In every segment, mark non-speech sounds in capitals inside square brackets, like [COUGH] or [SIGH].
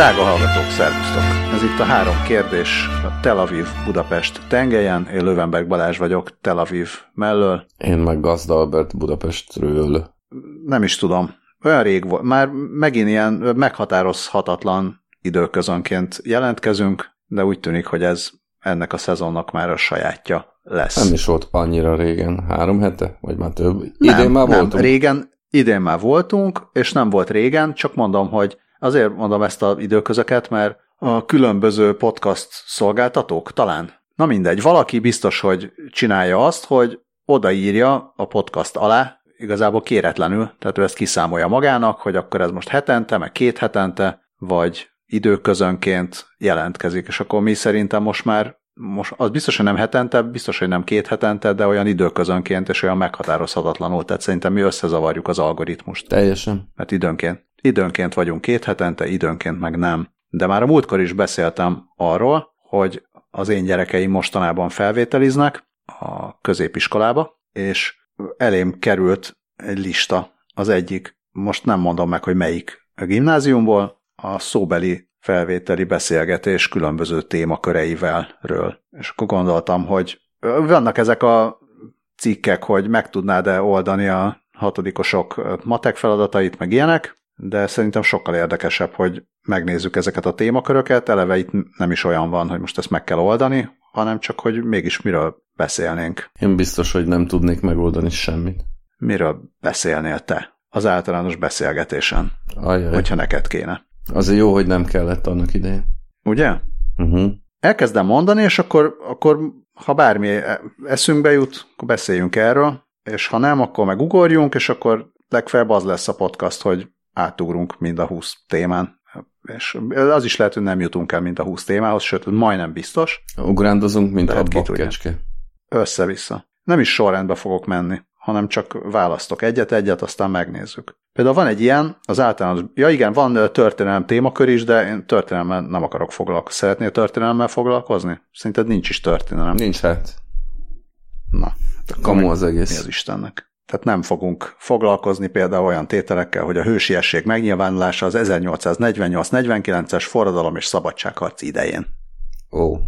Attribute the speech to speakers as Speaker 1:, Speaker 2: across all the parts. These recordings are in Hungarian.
Speaker 1: Drága hallgatók, szervusztok! Ez itt a három kérdés a Tel Aviv-Budapest tengelyen. Én Lövenberg Balázs vagyok, Tel Aviv mellől.
Speaker 2: Én meg Gazda Albert Budapestről.
Speaker 1: Nem is tudom. Olyan rég volt. Már megint ilyen meghatározhatatlan időközönként jelentkezünk, de úgy tűnik, hogy ez ennek a szezonnak már a sajátja lesz.
Speaker 2: Nem is volt annyira régen, három hete, vagy már több.
Speaker 1: Nem,
Speaker 2: Idén már
Speaker 1: nem,
Speaker 2: voltunk.
Speaker 1: Régen, idén már voltunk, és nem volt régen, csak mondom, hogy azért mondom ezt az időközöket, mert a különböző podcast szolgáltatók talán. Na mindegy, valaki biztos, hogy csinálja azt, hogy odaírja a podcast alá, igazából kéretlenül, tehát ő ezt kiszámolja magának, hogy akkor ez most hetente, meg két hetente, vagy időközönként jelentkezik, és akkor mi szerintem most már most az biztos, hogy nem hetente, biztos, hogy nem két hetente, de olyan időközönként és olyan meghatározhatatlanul. Tehát szerintem mi összezavarjuk az algoritmust.
Speaker 2: Teljesen.
Speaker 1: Mert időnként, időnként vagyunk két hetente, időnként meg nem. De már a múltkor is beszéltem arról, hogy az én gyerekeim mostanában felvételiznek a középiskolába, és elém került egy lista, az egyik, most nem mondom meg, hogy melyik a gimnáziumból, a szóbeli felvételi beszélgetés különböző témaköreivel ről. És akkor gondoltam, hogy vannak ezek a cikkek, hogy meg tudnád-e oldani a hatodikosok matek feladatait, meg ilyenek, de szerintem sokkal érdekesebb, hogy megnézzük ezeket a témaköröket, eleve itt nem is olyan van, hogy most ezt meg kell oldani, hanem csak, hogy mégis miről beszélnénk.
Speaker 2: Én biztos, hogy nem tudnék megoldani semmit.
Speaker 1: Miről beszélnél te az általános beszélgetésen,
Speaker 2: Ajaj.
Speaker 1: hogyha neked kéne?
Speaker 2: Azért jó, hogy nem kellett annak idején.
Speaker 1: Ugye?
Speaker 2: Uh-huh.
Speaker 1: Elkezdem mondani, és akkor, akkor ha bármi eszünkbe jut, akkor beszéljünk erről, és ha nem, akkor meg ugorjunk, és akkor legfeljebb az lesz a podcast, hogy átugrunk mind a 20 témán. És az is lehet, hogy nem jutunk el mind a 20 témához, sőt, majdnem biztos.
Speaker 2: Ugrándozunk, mint a
Speaker 1: ki tudja.
Speaker 2: bakkecske.
Speaker 1: Össze-vissza. Nem is sorrendbe fogok menni, hanem csak választok egyet-egyet, aztán megnézzük. Például van egy ilyen, az általános, ja igen, van történelem témakör is, de én történelemmel nem akarok foglalkozni. Szeretnél történelemmel foglalkozni? Szerinted nincs is történelem.
Speaker 2: Nincs hát.
Speaker 1: Na, akkor
Speaker 2: Kamu az
Speaker 1: mi
Speaker 2: egész.
Speaker 1: az Istennek? Tehát nem fogunk foglalkozni például olyan tételekkel, hogy a hősiesség megnyilvánulása az 1848-49-es forradalom és szabadságharc idején.
Speaker 2: Ó. [LAUGHS]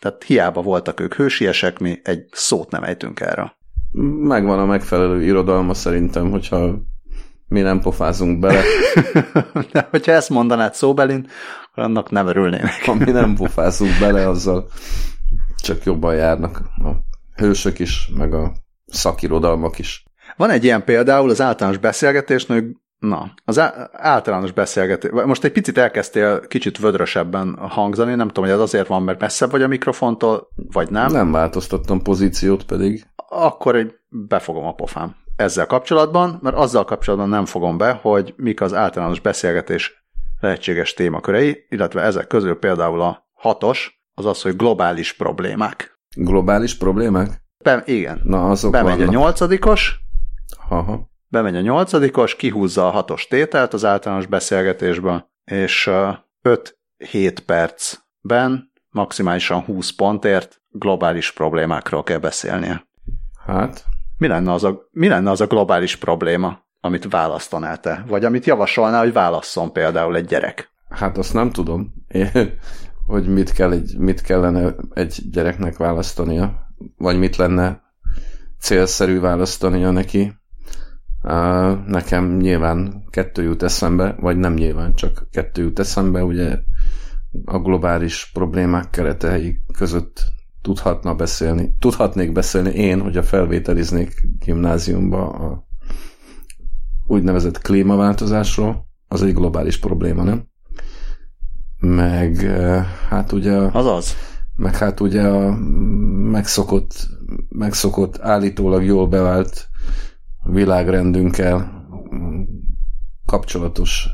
Speaker 1: Tehát hiába voltak ők hősiesek, mi egy szót nem ejtünk erre.
Speaker 2: Megvan a megfelelő irodalma szerintem, hogyha mi nem pofázunk bele, [LAUGHS]
Speaker 1: De hogyha ezt mondanád szóbelin, akkor annak nem örülnének.
Speaker 2: ha mi nem [LAUGHS] pofázunk bele, azzal csak jobban járnak a hősök is, meg a szakirodalmak is.
Speaker 1: Van egy ilyen például az általános beszélgetésnő, na, az általános beszélgetés, most egy picit elkezdtél kicsit vödrösebben hangzani, nem tudom, hogy ez azért van, mert messzebb vagy a mikrofontól, vagy nem.
Speaker 2: Nem változtattam pozíciót pedig.
Speaker 1: akkor egy befogom a pofám ezzel kapcsolatban, mert azzal kapcsolatban nem fogom be, hogy mik az általános beszélgetés lehetséges témakörei, illetve ezek közül például a hatos, az az, hogy globális problémák.
Speaker 2: Globális problémák?
Speaker 1: Be, igen,
Speaker 2: Na, azok
Speaker 1: bemegy a
Speaker 2: vannak.
Speaker 1: nyolcadikos,
Speaker 2: Aha.
Speaker 1: bemegy a nyolcadikos, kihúzza a hatos tételt az általános beszélgetésből, és 5-7 percben maximálisan 20 pontért globális problémákról kell beszélnie.
Speaker 2: Hát,
Speaker 1: Mi lenne, az a, mi lenne az a globális probléma, amit választanál te? Vagy amit javasolnál, hogy válasszon például egy gyerek?
Speaker 2: hát azt nem tudom, én, hogy mit, kell egy, mit kellene egy gyereknek választania, vagy mit lenne célszerű választania neki. Nekem nyilván kettő jut eszembe, vagy nem nyilván, csak kettő jut eszembe, ugye a globális problémák keretei között tudhatna beszélni, tudhatnék beszélni én, hogyha felvételiznék gimnáziumba a úgynevezett klímaváltozásról, az egy globális probléma, nem? Meg hát ugye
Speaker 1: Azaz?
Speaker 2: meg hát ugye a megszokott, megszokott állítólag jól bevált világrendünkkel kapcsolatos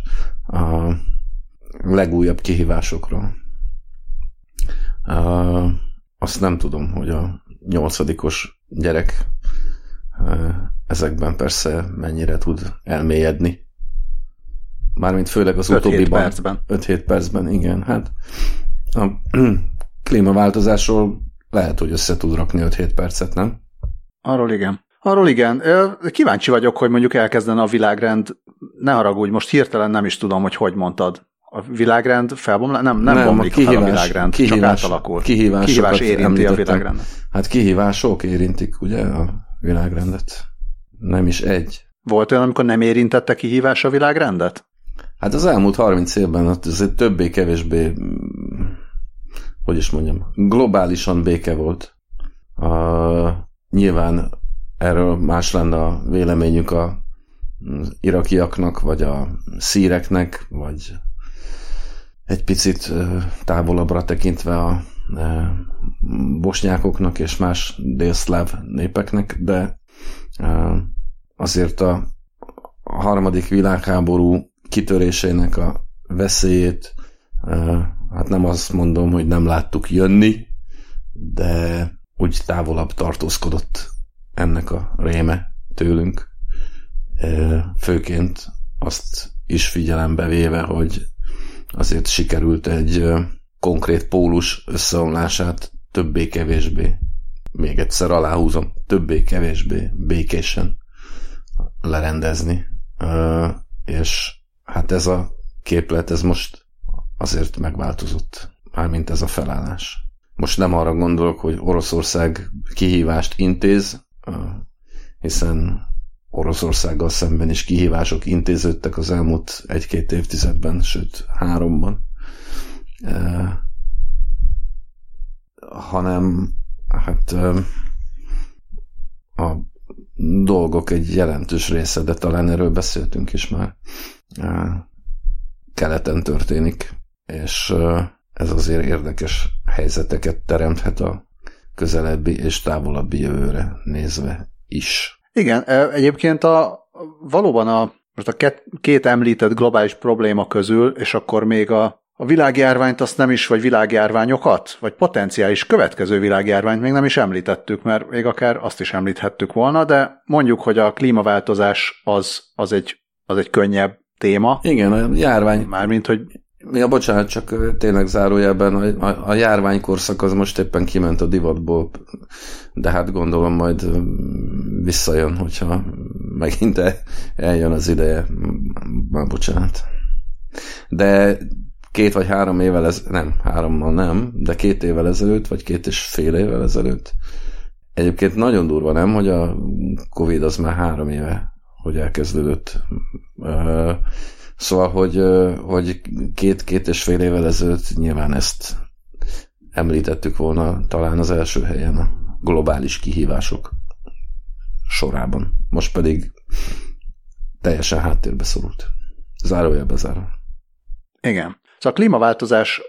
Speaker 2: a legújabb kihívásokról. Azt nem tudom, hogy a nyolcadikos gyerek ezekben persze mennyire tud elmélyedni. Mármint főleg az
Speaker 1: 5-7
Speaker 2: utóbbiban.
Speaker 1: percben.
Speaker 2: 5-7 percben, igen. Hát a [CLEARS THROAT] klímaváltozásról lehet, hogy össze tud rakni 5-7 percet, nem?
Speaker 1: Arról igen. Arról igen. Kíváncsi vagyok, hogy mondjuk elkezdene a világrend ne haragudj, most hirtelen nem is tudom, hogy hogy mondtad. A világrend felbomlás? Nem, nem,
Speaker 2: Nem,
Speaker 1: bomlik
Speaker 2: a kihívás-
Speaker 1: fel a világrend,
Speaker 2: kihívás-
Speaker 1: csak átalakul.
Speaker 2: kihívásokat
Speaker 1: Kihívás érinti a
Speaker 2: említettem.
Speaker 1: világrendet.
Speaker 2: Hát kihívások érintik ugye a világrendet. Nem is egy.
Speaker 1: Volt olyan, amikor nem érintette kihívás a világrendet?
Speaker 2: Hát az elmúlt 30 évben ott azért többé-kevésbé, mm, hogy is mondjam, globálisan béke volt. Uh, nyilván erről más lenne a véleményünk a az irakiaknak, vagy a szíreknek, vagy egy picit távolabbra tekintve a bosnyákoknak és más délszláv népeknek, de azért a harmadik világháború kitörésének a veszélyét, hát nem azt mondom, hogy nem láttuk jönni, de úgy távolabb tartózkodott ennek a réme tőlünk. Főként azt is figyelembe véve, hogy azért sikerült egy konkrét pólus összeomlását többé-kevésbé, még egyszer aláhúzom, többé-kevésbé békésen lerendezni. És hát ez a képlet, ez most azért megváltozott, mármint ez a felállás. Most nem arra gondolok, hogy Oroszország kihívást intéz, hiszen Oroszországgal szemben is kihívások intéződtek az elmúlt egy-két évtizedben, sőt háromban. Hanem hát a dolgok egy jelentős része, de talán erről beszéltünk is már, keleten történik, és ez azért érdekes helyzeteket teremthet a közelebbi és távolabbi jövőre nézve is.
Speaker 1: Igen, egyébként a, valóban a, most a két, két említett globális probléma közül, és akkor még a, a világjárványt azt nem is, vagy világjárványokat, vagy potenciális következő világjárványt még nem is említettük, mert még akár azt is említhettük volna, de mondjuk, hogy a klímaváltozás az, az, egy, az egy könnyebb téma,
Speaker 2: Igen, a járvány,
Speaker 1: mármint, hogy
Speaker 2: Ja, bocsánat, csak tényleg zárójelben a, a, a járványkorszak az most éppen kiment a divatból, de hát gondolom majd visszajön, hogyha megint el- eljön az ideje. Már bocsánat. De két vagy három évvel ez, nem, hárommal nem, de két évvel ezelőtt, vagy két és fél évvel ezelőtt. Egyébként nagyon durva, nem, hogy a Covid az már három éve, hogy elkezdődött. Szóval, hogy, hogy két, két és fél évvel ezelőtt nyilván ezt említettük volna talán az első helyen a globális kihívások sorában. Most pedig teljesen háttérbe szorult. Zárójelbe zárva.
Speaker 1: Igen. Szóval a klímaváltozás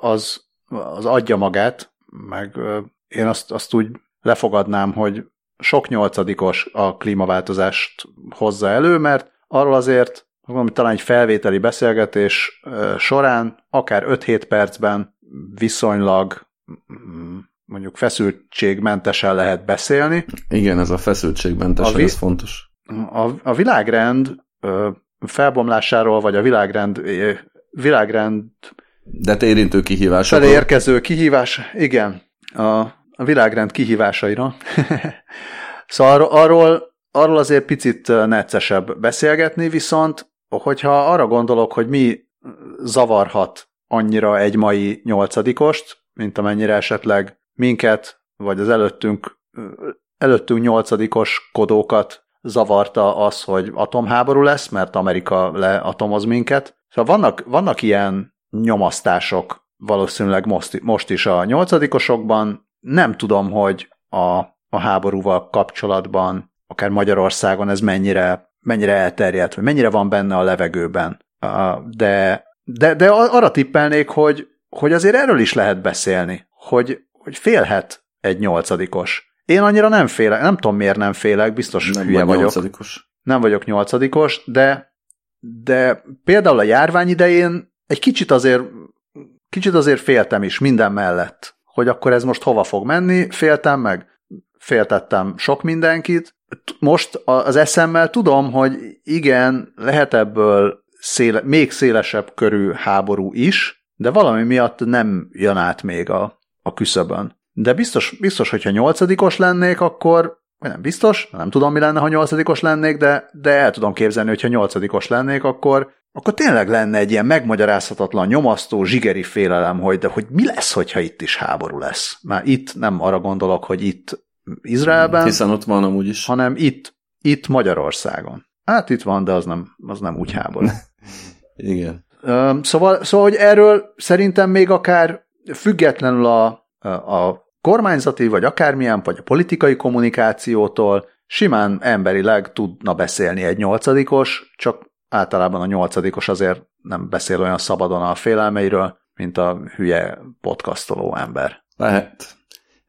Speaker 1: az, az adja magát, meg én azt, azt úgy lefogadnám, hogy sok nyolcadikos a klímaváltozást hozza elő, mert arról azért mondom, talán egy felvételi beszélgetés során akár 5-7 percben viszonylag mm, mondjuk feszültségmentesen lehet beszélni,
Speaker 2: Igen, ez a feszültségmentes,
Speaker 1: A vi-
Speaker 2: ez fontos.
Speaker 1: a, a világrend felbomlásáról, vagy a világrend világrend
Speaker 2: De érintő kihívások.
Speaker 1: felé érkező kihívás, igen, a, a világrend kihívásaira. [LAUGHS] szóval arról, arról, azért picit neccesebb beszélgetni, viszont hogyha arra gondolok, hogy mi zavarhat annyira egy mai nyolcadikost, mint amennyire esetleg minket, vagy az előttünk, előttünk nyolcadikos kodókat zavarta az, hogy atomháború lesz, mert Amerika leatomoz minket. Szóval vannak, vannak ilyen nyomasztások valószínűleg most, most is a nyolcadikosokban. Nem tudom, hogy a, a háborúval kapcsolatban, akár Magyarországon ez mennyire, mennyire elterjedt, vagy mennyire van benne a levegőben. De, de, de arra tippelnék, hogy, hogy azért erről is lehet beszélni, hogy, hogy félhet egy nyolcadikos. Én annyira nem félek, nem tudom miért nem félek, biztos
Speaker 2: nem
Speaker 1: hülye
Speaker 2: vagy
Speaker 1: vagyok
Speaker 2: nyolcadikos.
Speaker 1: nem vagyok nyolcadikos, de, de például a járvány idején egy kicsit azért, kicsit azért féltem is minden mellett, hogy akkor ez most hova fog menni, féltem meg, féltettem sok mindenkit. Most az eszemmel tudom, hogy igen, lehet ebből széle, még szélesebb körű háború is, de valami miatt nem jön át még a, a küszöbön. De biztos, biztos, hogyha nyolcadikos lennék, akkor, nem biztos, nem tudom, mi lenne, ha nyolcadikos lennék, de, de el tudom képzelni, hogy ha nyolcadikos lennék, akkor, akkor tényleg lenne egy ilyen megmagyarázhatatlan, nyomasztó, zsigeri félelem, hogy, de hogy mi lesz, hogyha itt is háború lesz. Már itt nem arra gondolok, hogy itt Izraelben,
Speaker 2: Hiszen ott van amúgy is.
Speaker 1: hanem itt, itt Magyarországon. Hát itt van, de az nem, az nem úgy háború. [LAUGHS]
Speaker 2: Igen.
Speaker 1: Szóval, szóval, hogy erről szerintem még akár függetlenül a, a kormányzati, vagy akármilyen, vagy a politikai kommunikációtól simán emberileg tudna beszélni egy nyolcadikos, csak általában a nyolcadikos azért nem beszél olyan szabadon a félelmeiről, mint a hülye podcastoló ember.
Speaker 2: Lehet.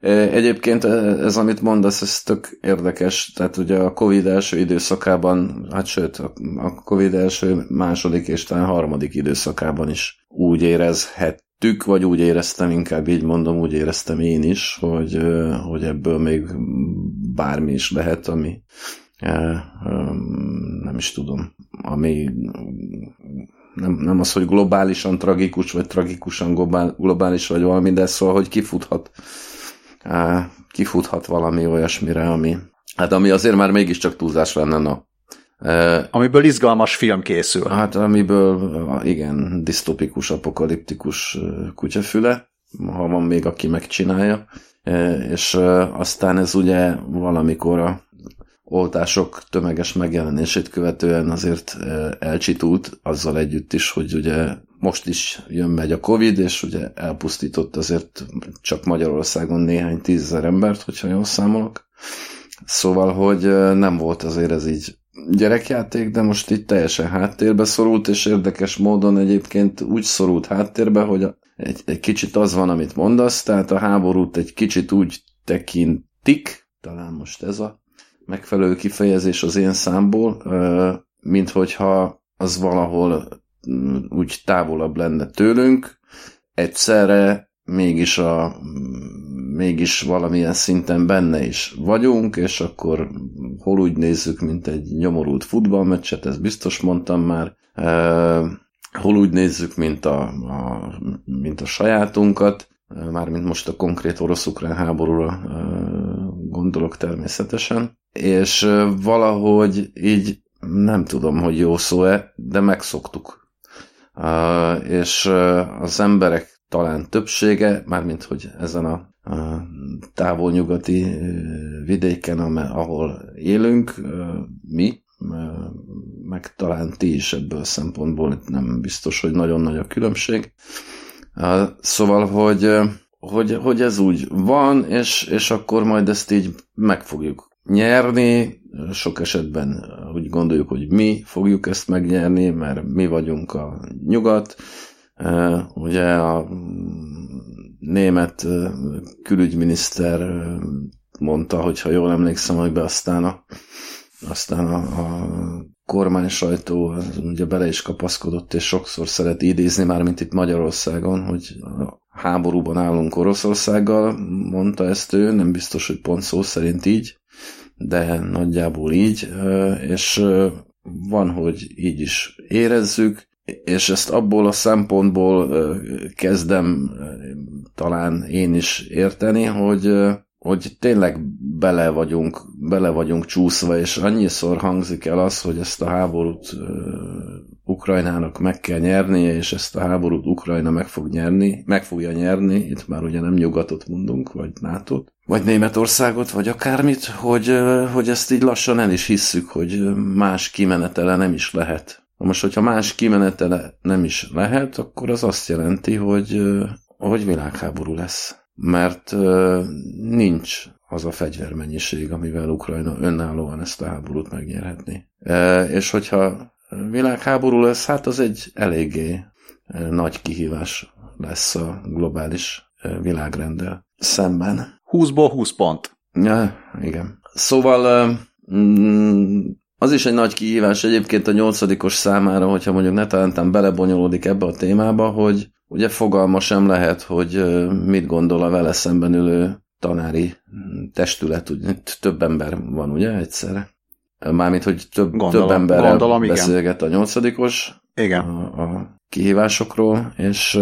Speaker 2: Egyébként ez, amit mondasz, ez tök érdekes. Tehát ugye a Covid első időszakában, hát sőt, a Covid első második és talán harmadik időszakában is úgy érezhettük, vagy úgy éreztem, inkább így mondom, úgy éreztem én is, hogy, hogy ebből még bármi is lehet, ami nem is tudom, ami nem, nem az, hogy globálisan tragikus, vagy tragikusan globál, globális, vagy valami, de szóval, hogy kifuthat kifuthat valami olyasmire, ami, hát ami azért már mégiscsak túlzás lenne, na.
Speaker 1: Amiből izgalmas film készül.
Speaker 2: hát amiből, igen, disztopikus, apokaliptikus kutyafüle, ha van még, aki megcsinálja, és aztán ez ugye valamikor a oltások tömeges megjelenését követően azért elcsitult, azzal együtt is, hogy ugye most is jön megy a Covid, és ugye elpusztított azért csak Magyarországon néhány tízezer embert, hogyha jól számolok. Szóval, hogy nem volt azért ez így gyerekjáték, de most itt teljesen háttérbe szorult, és érdekes módon egyébként úgy szorult háttérbe, hogy egy, egy kicsit az van, amit mondasz, tehát a háborút egy kicsit úgy tekintik, talán most ez a megfelelő kifejezés az én számból, mint hogyha az valahol úgy távolabb lenne tőlünk, egyszerre mégis, a, mégis valamilyen szinten benne is vagyunk, és akkor hol úgy nézzük, mint egy nyomorult futballmeccset, ezt biztos mondtam már, hol úgy nézzük, mint a, a, mint a sajátunkat, mármint most a konkrét orosz-ukrán háborúra gondolok természetesen, és valahogy így nem tudom, hogy jó szó-e, de megszoktuk. És az emberek talán többsége, mármint hogy ezen a, távol-nyugati vidéken, ahol élünk, mi, meg talán ti is ebből szempontból itt nem biztos, hogy nagyon nagy a különbség. Szóval, hogy, hogy, hogy ez úgy van, és, és akkor majd ezt így meg fogjuk nyerni, sok esetben úgy gondoljuk, hogy mi fogjuk ezt megnyerni, mert mi vagyunk a nyugat. Ugye a német külügyminiszter mondta, hogy ha jól emlékszem, hogy be aztán a, aztán a, a kormány sajtó ugye bele is kapaszkodott, és sokszor szeret idézni, már mint itt Magyarországon, hogy háborúban állunk Oroszországgal, mondta ezt ő, nem biztos, hogy pont szó szerint így, de nagyjából így, és van, hogy így is érezzük, és ezt abból a szempontból kezdem talán én is érteni, hogy, hogy tényleg bele vagyunk, bele vagyunk csúszva, és annyiszor hangzik el az, hogy ezt a háborút Ukrajnának meg kell nyernie, és ezt a háborút Ukrajna meg fog nyerni, meg fogja nyerni, itt már ugye nem nyugatot mondunk, vagy nato vagy Németországot, vagy akármit, hogy, hogy ezt így lassan el is hisszük, hogy más kimenetele nem is lehet. Na most, hogyha más kimenetele nem is lehet, akkor az azt jelenti, hogy, hogy világháború lesz. Mert nincs az a fegyvermennyiség, amivel Ukrajna önállóan ezt a háborút megnyerhetné. És hogyha világháború lesz, hát az egy eléggé nagy kihívás lesz a globális világrendel szemben.
Speaker 1: 20-ból 20 pont.
Speaker 2: Ja, igen. Szóval mm, az is egy nagy kihívás egyébként a nyolcadikos számára, hogyha mondjuk netán belebonyolódik ebbe a témába, hogy ugye fogalma sem lehet, hogy mit gondol a vele szemben ülő tanári testület, ugye több ember van, ugye, egyszerre? Mármint, hogy több,
Speaker 1: Gondolom,
Speaker 2: több emberrel
Speaker 1: gondolom, igen.
Speaker 2: beszélget a nyolcadikos
Speaker 1: Igen.
Speaker 2: a, a kihívásokról, és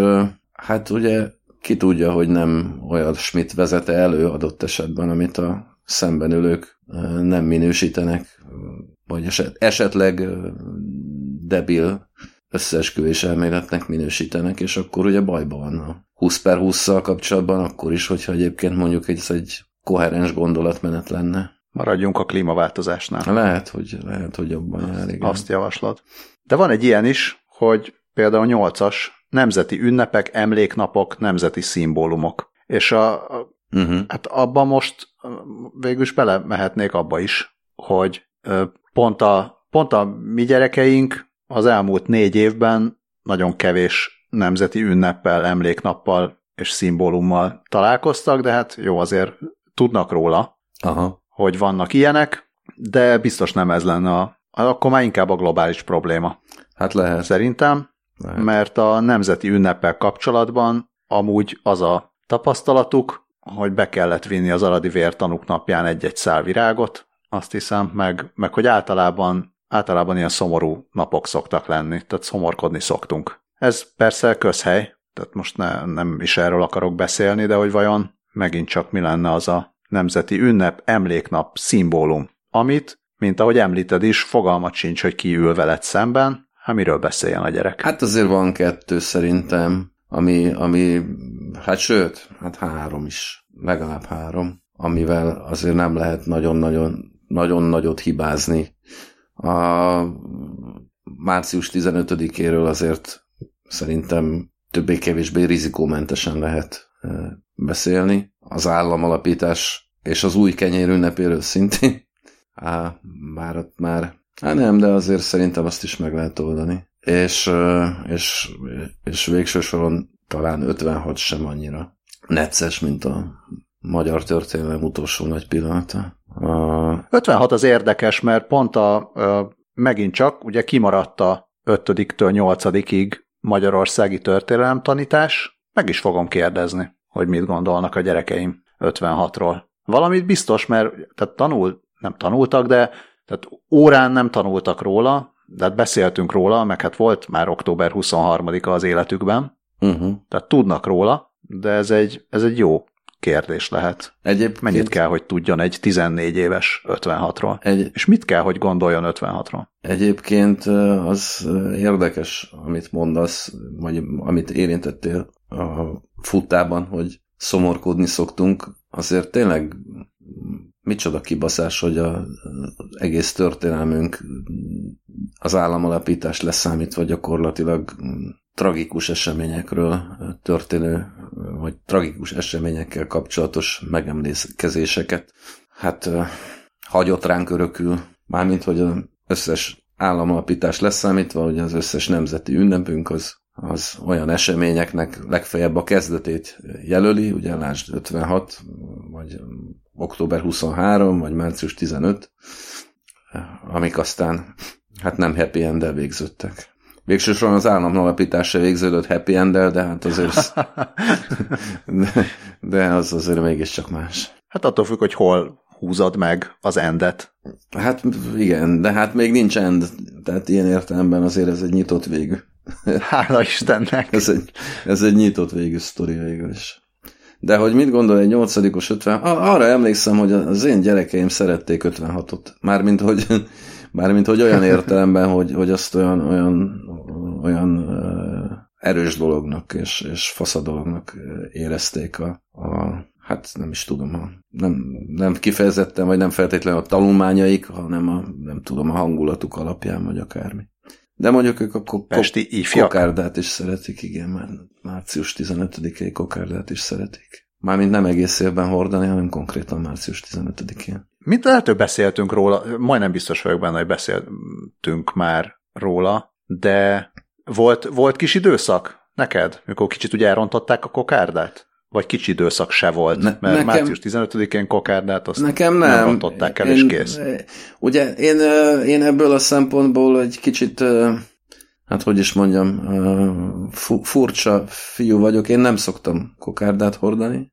Speaker 2: hát ugye ki tudja, hogy nem olyan Schmidt vezete elő adott esetben, amit a szemben ülők nem minősítenek, vagy eset, esetleg debil összeesküvés elméletnek minősítenek, és akkor ugye bajban van a 20 per 20-szal kapcsolatban, akkor is, hogyha egyébként mondjuk ez egy koherens gondolatmenet lenne.
Speaker 1: Maradjunk a klímaváltozásnál.
Speaker 2: Lehet, hogy, lehet, hogy jobban jár, igen.
Speaker 1: Azt javaslod. De van egy ilyen is, hogy például 8-as nemzeti ünnepek, emléknapok, nemzeti szimbólumok. És a, a uh-huh. hát abban most végül is belemehetnék abba is, hogy pont a, pont a mi gyerekeink az elmúlt négy évben nagyon kevés nemzeti ünneppel, emléknappal és szimbólummal találkoztak, de hát jó, azért tudnak róla,
Speaker 2: Aha.
Speaker 1: Hogy vannak ilyenek, de biztos nem ez lenne a, akkor már inkább a globális probléma.
Speaker 2: Hát lehet.
Speaker 1: Szerintem, lehet. mert a nemzeti ünneppel kapcsolatban amúgy az a tapasztalatuk, hogy be kellett vinni az aradi vértanúk napján egy-egy szál virágot, azt hiszem, meg, meg hogy általában, általában ilyen szomorú napok szoktak lenni, tehát szomorkodni szoktunk. Ez persze közhely, tehát most ne, nem is erről akarok beszélni, de hogy vajon megint csak mi lenne az a nemzeti ünnep, emléknap, szimbólum, amit, mint ahogy említed is, fogalmat sincs, hogy ki ül veled szemben, hát miről beszéljen a gyerek?
Speaker 2: Hát azért van kettő szerintem, ami, ami hát sőt, hát három is, legalább három, amivel azért nem lehet nagyon-nagyon nagyon nagyot hibázni. A március 15-éről azért szerintem többé-kevésbé rizikómentesen lehet beszélni. Az államalapítás és az új kenyér ünnepéről szintén. [LAUGHS] Á, már ott már, hát nem, de azért szerintem azt is meg lehet oldani. És, és, és végső soron talán 56 sem annyira necces, mint a magyar történelem utolsó nagy pillanata.
Speaker 1: A... 56 az érdekes, mert pont a, a megint csak ugye kimaradt a 5-től 8-ig magyarországi történelem tanítás, meg is fogom kérdezni, hogy mit gondolnak a gyerekeim 56-ról. Valamit biztos, mert tehát tanul, nem tanultak, de tehát órán nem tanultak róla, de hát beszéltünk róla, meg hát volt már október 23-a az életükben, uh-huh. tehát tudnak róla, de ez egy, ez egy jó kérdés lehet. Egyébként... Mennyit kell, hogy tudjon egy 14 éves 56-ról? Egy... És mit kell, hogy gondoljon 56-ról?
Speaker 2: Egyébként az érdekes, amit mondasz, vagy amit érintettél a futtában, hogy szomorkodni szoktunk, azért tényleg micsoda kibaszás, hogy a, az egész történelmünk az államalapítás leszámítva gyakorlatilag tragikus eseményekről történő, vagy tragikus eseményekkel kapcsolatos megemlékezéseket, hát hagyott ránk örökül, mármint, hogy az összes államalapítás leszámítva, hogy az összes nemzeti ünnepünk az, az olyan eseményeknek legfeljebb a kezdetét jelöli, ugye lásd 56, vagy október 23, vagy március 15, amik aztán hát nem happy end végződtek. Végsősorban az állam alapítása végződött happy end de hát azért de, [LAUGHS] de az azért mégiscsak más.
Speaker 1: Hát attól függ, hogy hol húzod meg az endet.
Speaker 2: Hát igen, de hát még nincs end, tehát ilyen értelemben azért ez egy nyitott végű. [LAUGHS]
Speaker 1: Hála Istennek.
Speaker 2: ez, egy, ez egy nyitott végű sztori végül is. De hogy mit gondol egy nyolcadikos 50, arra emlékszem, hogy az én gyerekeim szerették 56-ot. Mármint, hogy [LAUGHS] Mármint, hogy olyan értelemben, hogy, hogy azt olyan, olyan, olyan erős dolognak és, és fasza dolognak érezték a, a hát nem is tudom, a, nem, nem kifejezetten, vagy nem feltétlenül a tanulmányaik, hanem a, nem tudom, a hangulatuk alapján, vagy akármi. De mondjuk ők a ko-
Speaker 1: Pesti
Speaker 2: kokárdát is szeretik, igen, már március 15-i kokárdát is szeretik. Mármint nem egész évben hordani, hanem konkrétan március 15-én.
Speaker 1: Mit lehető beszéltünk róla, majdnem biztos vagyok benne, hogy beszéltünk már róla, de volt, volt kis időszak neked, mikor kicsit ugye elrontották a kokárdát? Vagy kicsi időszak se volt, ne, mert nekem, március 15-én kokárdát azt
Speaker 2: nekem nem. nem
Speaker 1: el, én, és kész.
Speaker 2: Ugye én, én ebből a szempontból egy kicsit, hát hogy is mondjam, furcsa fiú vagyok, én nem szoktam kokárdát hordani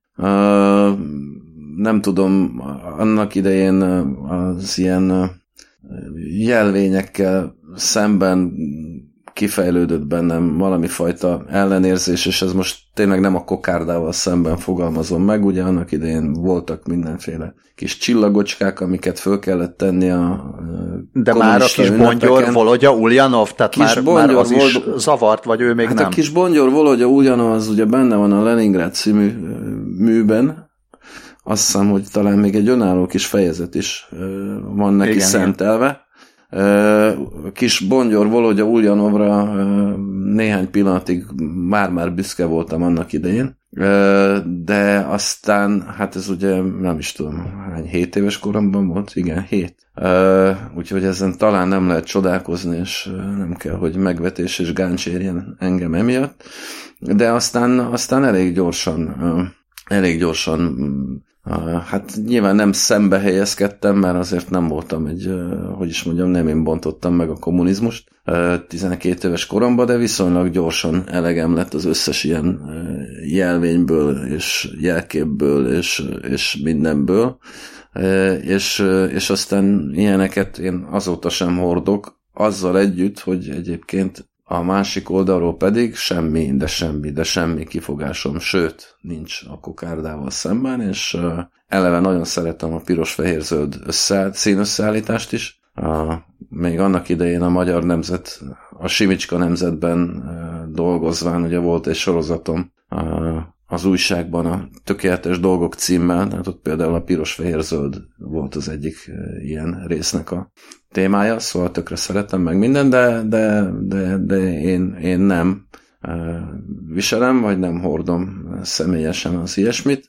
Speaker 2: nem tudom, annak idején az ilyen jelvényekkel szemben kifejlődött bennem valami fajta ellenérzés, és ez most tényleg nem a kokárdával szemben fogalmazom meg, ugye annak idején voltak mindenféle kis csillagocskák, amiket föl kellett tenni a
Speaker 1: De már a kis Bongyor Volodya Ulyanov, tehát kis már, már az Vol- is zavart, vagy ő még
Speaker 2: hát
Speaker 1: nem?
Speaker 2: a kis Bongyor Volodya Ulyanov az ugye benne van a Leningrad című műben, azt hiszem, hogy talán még egy önálló kis fejezet is van neki igen, szentelve. Igen kis Bongyor Volodya Ulyanovra néhány pillanatig már-már büszke voltam annak idején, de aztán, hát ez ugye nem is tudom, hány, hét éves koromban volt? Igen, hét. Úgyhogy ezen talán nem lehet csodálkozni, és nem kell, hogy megvetés és gáncs érjen engem emiatt, de aztán, aztán elég gyorsan elég gyorsan Hát nyilván nem szembe helyezkedtem, mert azért nem voltam egy, hogy is mondjam, nem én bontottam meg a kommunizmust 12 éves koromban, de viszonylag gyorsan elegem lett az összes ilyen jelvényből, és jelképből, és, és mindenből, és, és aztán ilyeneket én azóta sem hordok, azzal együtt, hogy egyébként a másik oldalról pedig semmi, de semmi, de semmi kifogásom, sőt, nincs a kokárdával szemben, és eleve nagyon szeretem a piros-fehér-zöld össze, színösszeállítást is. A, még annak idején a Magyar Nemzet, a Simicska Nemzetben dolgozván, ugye volt egy sorozatom a, az újságban a Tökéletes Dolgok címmel, tehát ott például a piros-fehér-zöld volt az egyik ilyen résznek a témája, szóval tökre szeretem meg minden, de, de, de, de én, én nem viselem, vagy nem hordom személyesen az ilyesmit.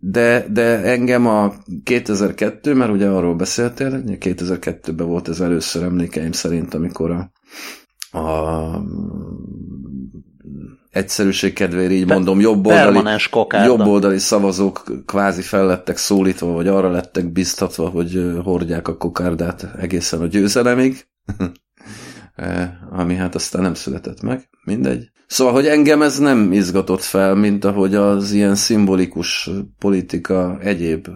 Speaker 2: De, de engem a 2002, mert ugye arról beszéltél, 2002-ben volt ez először emlékeim szerint, amikor a, a egyszerűség kedvéért így mondom, jobboldali, jobboldali szavazók kvázi fellettek szólítva, vagy arra lettek biztatva, hogy hordják a kokárdát egészen a győzelemig, [LAUGHS] eh, ami hát aztán nem született meg, mindegy. Szóval, hogy engem ez nem izgatott fel, mint ahogy az ilyen szimbolikus politika egyéb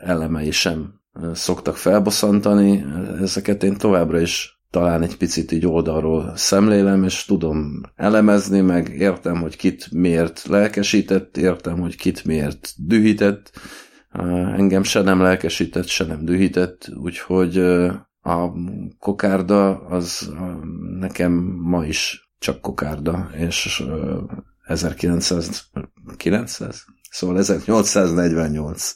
Speaker 2: elemei sem szoktak felbosszantani, ezeket én továbbra is talán egy picit így oldalról szemlélem, és tudom elemezni, meg értem, hogy kit miért lelkesített, értem, hogy kit miért dühített. Engem se nem lelkesített, se nem dühített, úgyhogy a kokárda az nekem ma is csak kokárda, és 1900, szóval 1848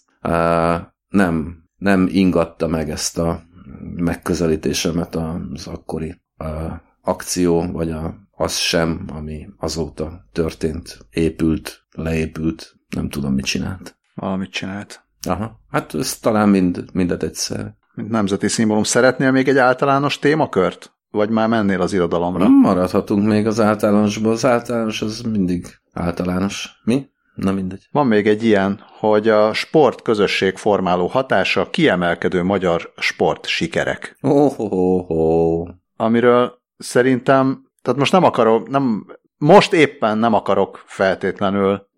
Speaker 2: nem, nem ingatta meg ezt a megközelítésemet az akkori a akció, vagy a, az sem, ami azóta történt, épült, leépült, nem tudom, mit csinált.
Speaker 1: Valamit csinált.
Speaker 2: Aha, hát ez talán mind, mindet egyszer.
Speaker 1: Mint nemzeti szimbólum. Szeretnél még egy általános témakört? Vagy már mennél az irodalomra?
Speaker 2: Maradhatunk még az általánosból. Az általános az mindig általános. Mi? Na mindegy.
Speaker 1: Van még egy ilyen, hogy a sport közösség formáló hatása kiemelkedő magyar sport sikerek.
Speaker 2: Oh, oh, oh, oh.
Speaker 1: Amiről szerintem, tehát most nem akarok, nem, most éppen nem akarok feltétlenül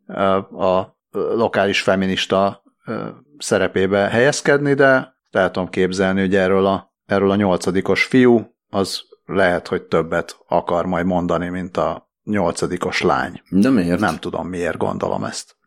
Speaker 1: a lokális feminista szerepébe helyezkedni, de el tudom képzelni, hogy erről a, erről a nyolcadikos fiú, az lehet, hogy többet akar majd mondani, mint a nyolcadikos lány.
Speaker 2: De miért?
Speaker 1: Nem tudom, miért gondolom ezt.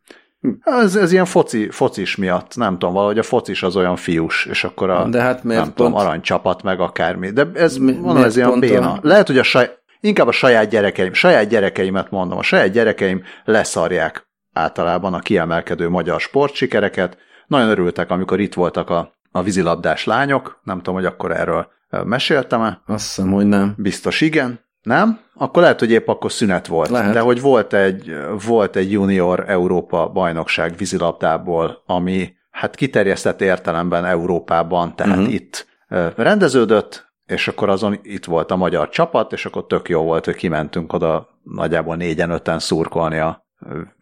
Speaker 1: Ez, ez ilyen foci, focis miatt, nem tudom, valahogy a focis az olyan fiús, és akkor a
Speaker 2: De hát miért
Speaker 1: nem pont... tudom, aranycsapat meg akármi. De ez, mi, mondom, ez ilyen béna. A... Lehet, hogy a saj... inkább a saját gyerekeim, saját gyerekeimet mondom, a saját gyerekeim leszarják általában a kiemelkedő magyar sportsikereket. Nagyon örültek, amikor itt voltak a, a vízilabdás lányok, nem tudom, hogy akkor erről meséltem-e.
Speaker 2: Azt hiszem, hogy nem.
Speaker 1: Biztos igen. Nem? Akkor lehet, hogy épp akkor szünet volt. Lehet. De hogy volt egy, volt egy junior Európa bajnokság vízilabdából, ami hát kiterjesztett értelemben Európában, tehát uh-huh. itt rendeződött, és akkor azon itt volt a magyar csapat, és akkor tök jó volt, hogy kimentünk oda nagyjából négyen-öten szurkolni a,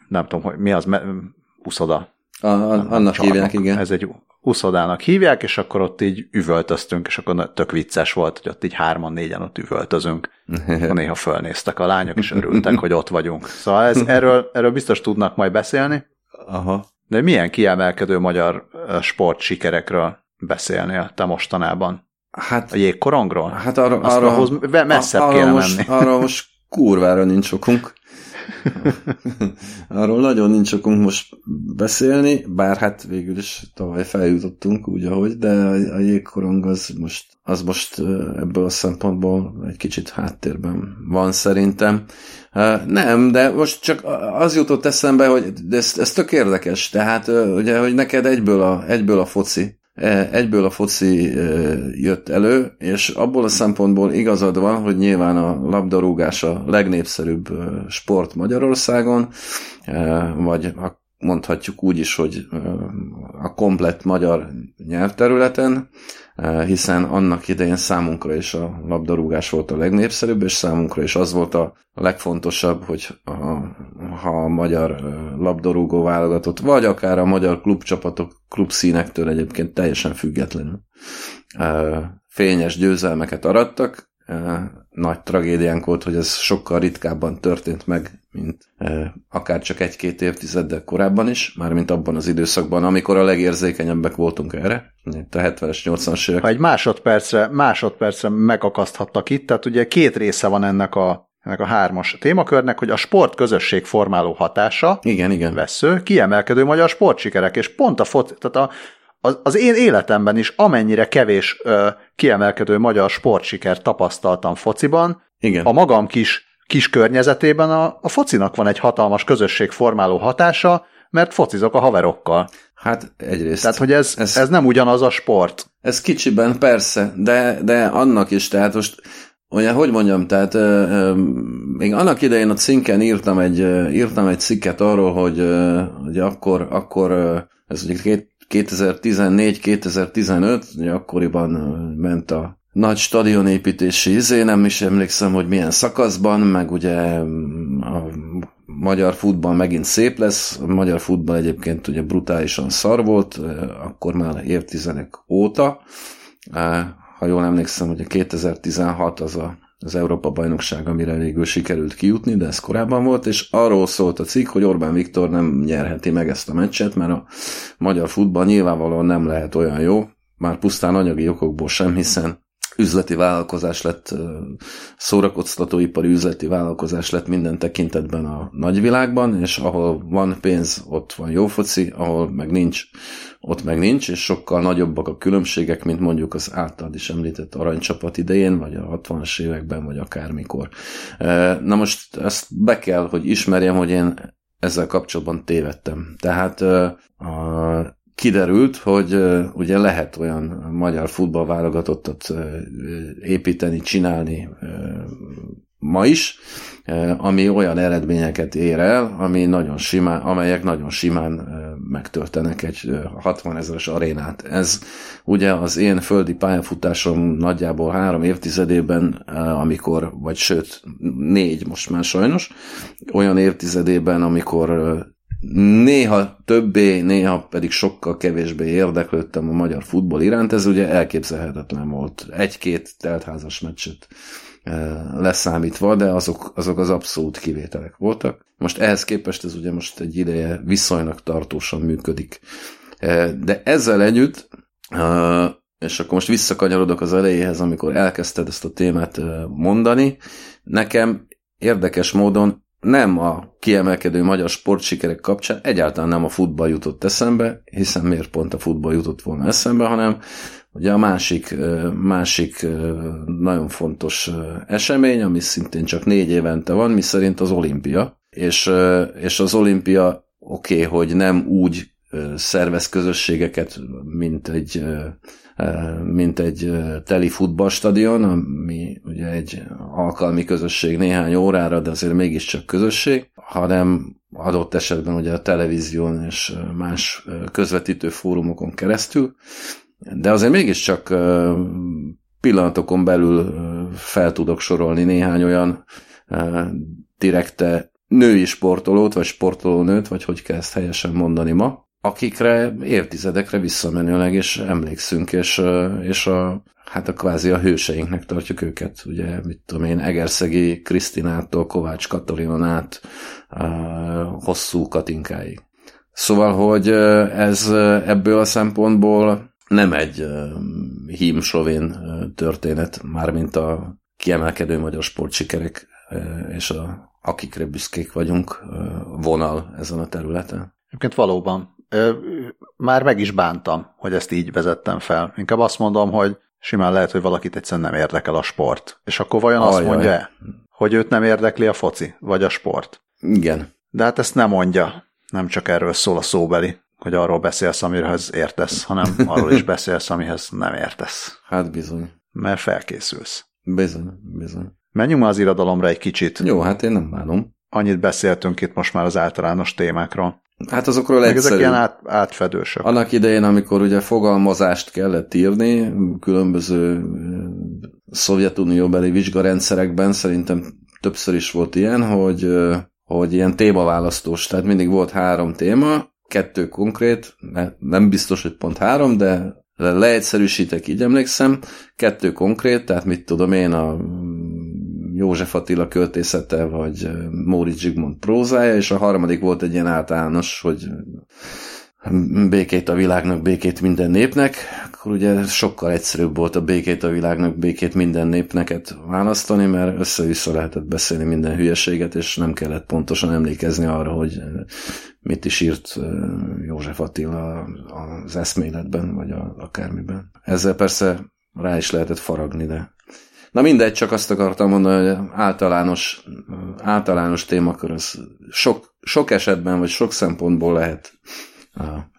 Speaker 1: nem tudom, hogy mi az, uszoda.
Speaker 2: A, a, annak hívják, igen.
Speaker 1: Ez egy uszodának hívják, és akkor ott így üvöltöztünk, és akkor tök vicces volt, hogy ott így hárman, négyen ott üvöltözünk. [LAUGHS] Néha fölnéztek a lányok, és örültek, hogy ott vagyunk. Szóval ez, erről, erről biztos tudnak majd beszélni.
Speaker 2: Aha.
Speaker 1: De milyen kiemelkedő magyar sport sikerekről beszélnél te mostanában? Hát, a jégkorongról?
Speaker 2: Hát arra, arra,
Speaker 1: ahhoz messzebb
Speaker 2: arra
Speaker 1: kéne
Speaker 2: most,
Speaker 1: menni.
Speaker 2: Arra most kurvára nincs okunk. [LAUGHS] Arról nagyon nincs okunk most beszélni, bár hát végül is tavaly feljutottunk úgy, ahogy, de a, jégkorong az most, az most ebből a szempontból egy kicsit háttérben van szerintem. Nem, de most csak az jutott eszembe, hogy ez, ez tök érdekes, tehát ugye, hogy neked egyből a, egyből a foci, egyből a foci jött elő, és abból a szempontból igazad van, hogy nyilván a labdarúgás a legnépszerűbb sport Magyarországon, vagy mondhatjuk úgy is, hogy a komplett magyar nyelvterületen, hiszen annak idején számunkra is a labdarúgás volt a legnépszerűbb, és számunkra is az volt a legfontosabb, hogy a, ha a magyar labdarúgó válogatott, vagy akár a magyar klubcsapatok klubszínektől egyébként teljesen függetlenül fényes győzelmeket arattak, nagy tragédiánk volt, hogy ez sokkal ritkábban történt meg, mint akár csak egy-két évtizeddel korábban is, mármint abban az időszakban, amikor a legérzékenyebbek voltunk erre, itt a 70-es, 80-as évek.
Speaker 1: Ha egy másodpercre, másodpercre megakaszthattak itt, tehát ugye két része van ennek a ennek a hármas témakörnek, hogy a sport közösség formáló hatása,
Speaker 2: igen, igen.
Speaker 1: vesző, kiemelkedő magyar sportsikerek, és pont a fot, tehát a, az, az én életemben is amennyire kevés ö, kiemelkedő magyar sportsiker tapasztaltam fociban,
Speaker 2: Igen.
Speaker 1: a magam kis, kis környezetében a, a focinak van egy hatalmas közösségformáló hatása, mert focizok a haverokkal.
Speaker 2: Hát egyrészt.
Speaker 1: Tehát, hogy ez, ez, ez nem ugyanaz a sport.
Speaker 2: Ez kicsiben persze, de, de annak is, tehát most Ugye, hogy mondjam, tehát euh, euh, még annak idején a cinken írtam egy, euh, írtam egy cikket arról, hogy, euh, hogy akkor, akkor euh, ez ugye 2014-2015, ugye akkoriban ment a nagy stadionépítési izé, nem is emlékszem, hogy milyen szakaszban, meg ugye a magyar futball megint szép lesz, a magyar futball egyébként ugye brutálisan szar volt, akkor már évtizedek óta, ha jól emlékszem, ugye 2016 az a az Európa-bajnokság, amire végül sikerült kijutni, de ez korábban volt, és arról szólt a cikk, hogy Orbán Viktor nem nyerheti meg ezt a meccset, mert a magyar futball nyilvánvalóan nem lehet olyan jó, már pusztán anyagi okokból sem, hiszen üzleti vállalkozás lett, szórakoztatóipari üzleti vállalkozás lett minden tekintetben a nagyvilágban, és ahol van pénz, ott van jó foci, ahol meg nincs, ott meg nincs, és sokkal nagyobbak a különbségek, mint mondjuk az általad is említett aranycsapat idején, vagy a 60-as években, vagy akármikor. Na most ezt be kell, hogy ismerjem, hogy én ezzel kapcsolatban tévedtem. Tehát a kiderült, hogy ugye lehet olyan magyar futballválogatottat építeni, csinálni ma is, ami olyan eredményeket ér el, ami nagyon simán, amelyek nagyon simán megtöltenek egy 60 ezeres arénát. Ez ugye az én földi pályafutásom nagyjából három évtizedében, amikor, vagy sőt, négy most már sajnos, olyan évtizedében, amikor néha többé, néha pedig sokkal kevésbé érdeklődtem a magyar futball iránt, ez ugye elképzelhetetlen volt. Egy-két teltházas meccset eh, leszámítva, de azok, azok az abszolút kivételek voltak. Most ehhez képest ez ugye most egy ideje viszonylag tartósan működik. Eh, de ezzel együtt, eh, és akkor most visszakanyarodok az elejéhez, amikor elkezdted ezt a témát mondani, nekem érdekes módon nem a kiemelkedő magyar sportsikerek kapcsán egyáltalán nem a futball jutott eszembe, hiszen miért pont a futball jutott volna eszembe, hanem ugye a másik, másik nagyon fontos esemény, ami szintén csak négy évente van, mi szerint az olimpia. És, és az olimpia oké, okay, hogy nem úgy szervez közösségeket, mint egy mint egy teli futballstadion, ami ugye egy alkalmi közösség néhány órára, de azért mégiscsak közösség, hanem adott esetben ugye a televízión és más közvetítő fórumokon keresztül, de azért mégiscsak pillanatokon belül fel tudok sorolni néhány olyan direkte női sportolót, vagy sportolónőt, vagy hogy kell ezt helyesen mondani ma, akikre évtizedekre visszamenőleg is emlékszünk, és, és a, hát a kvázi a hőseinknek tartjuk őket. Ugye, mit tudom én, Egerszegi Krisztinától Kovács Katalinon át hosszú Katinkáig. Szóval, hogy ez ebből a szempontból nem egy hímslovén történet, mármint a kiemelkedő magyar sportsikerek és a, akikre büszkék vagyunk vonal ezen a területen.
Speaker 1: Egyébként valóban. Már meg is bántam, hogy ezt így vezettem fel. Inkább azt mondom, hogy simán lehet, hogy valakit egyszerűen nem érdekel a sport. És akkor vajon Ajaj. azt mondja-e, hogy őt nem érdekli a foci, vagy a sport?
Speaker 2: Igen.
Speaker 1: De hát ezt nem mondja. Nem csak erről szól a szóbeli, hogy arról beszélsz, amihez értesz, hanem [LAUGHS] arról is beszélsz, amihez nem értesz.
Speaker 2: Hát bizony.
Speaker 1: Mert felkészülsz.
Speaker 2: Bizony, bizony.
Speaker 1: Menjünk már az irodalomra egy kicsit.
Speaker 2: Jó, hát én nem bánom.
Speaker 1: Annyit beszéltünk itt most már az általános témákról.
Speaker 2: Hát azokról Meg
Speaker 1: egyszerű. ezek ilyen át, átfedősök.
Speaker 2: Annak idején, amikor ugye fogalmazást kellett írni, különböző Szovjetunióbeli vizsgarendszerekben szerintem többször is volt ilyen, hogy, hogy ilyen témaválasztós, tehát mindig volt három téma, kettő konkrét, nem biztos, hogy pont három, de leegyszerűsítek, így emlékszem, kettő konkrét, tehát mit tudom én, a József Attila költészete, vagy Móricz Zsigmond prózája, és a harmadik volt egy ilyen általános, hogy békét a világnak, békét minden népnek, akkor ugye sokkal egyszerűbb volt a békét a világnak, békét minden népneket választani, mert össze-vissza lehetett beszélni minden hülyeséget, és nem kellett pontosan emlékezni arra, hogy mit is írt József Attila az eszméletben, vagy a, akármiben. Ezzel persze rá is lehetett faragni, de Na mindegy, csak azt akartam mondani, hogy általános, általános témakör az sok, sok esetben, vagy sok szempontból lehet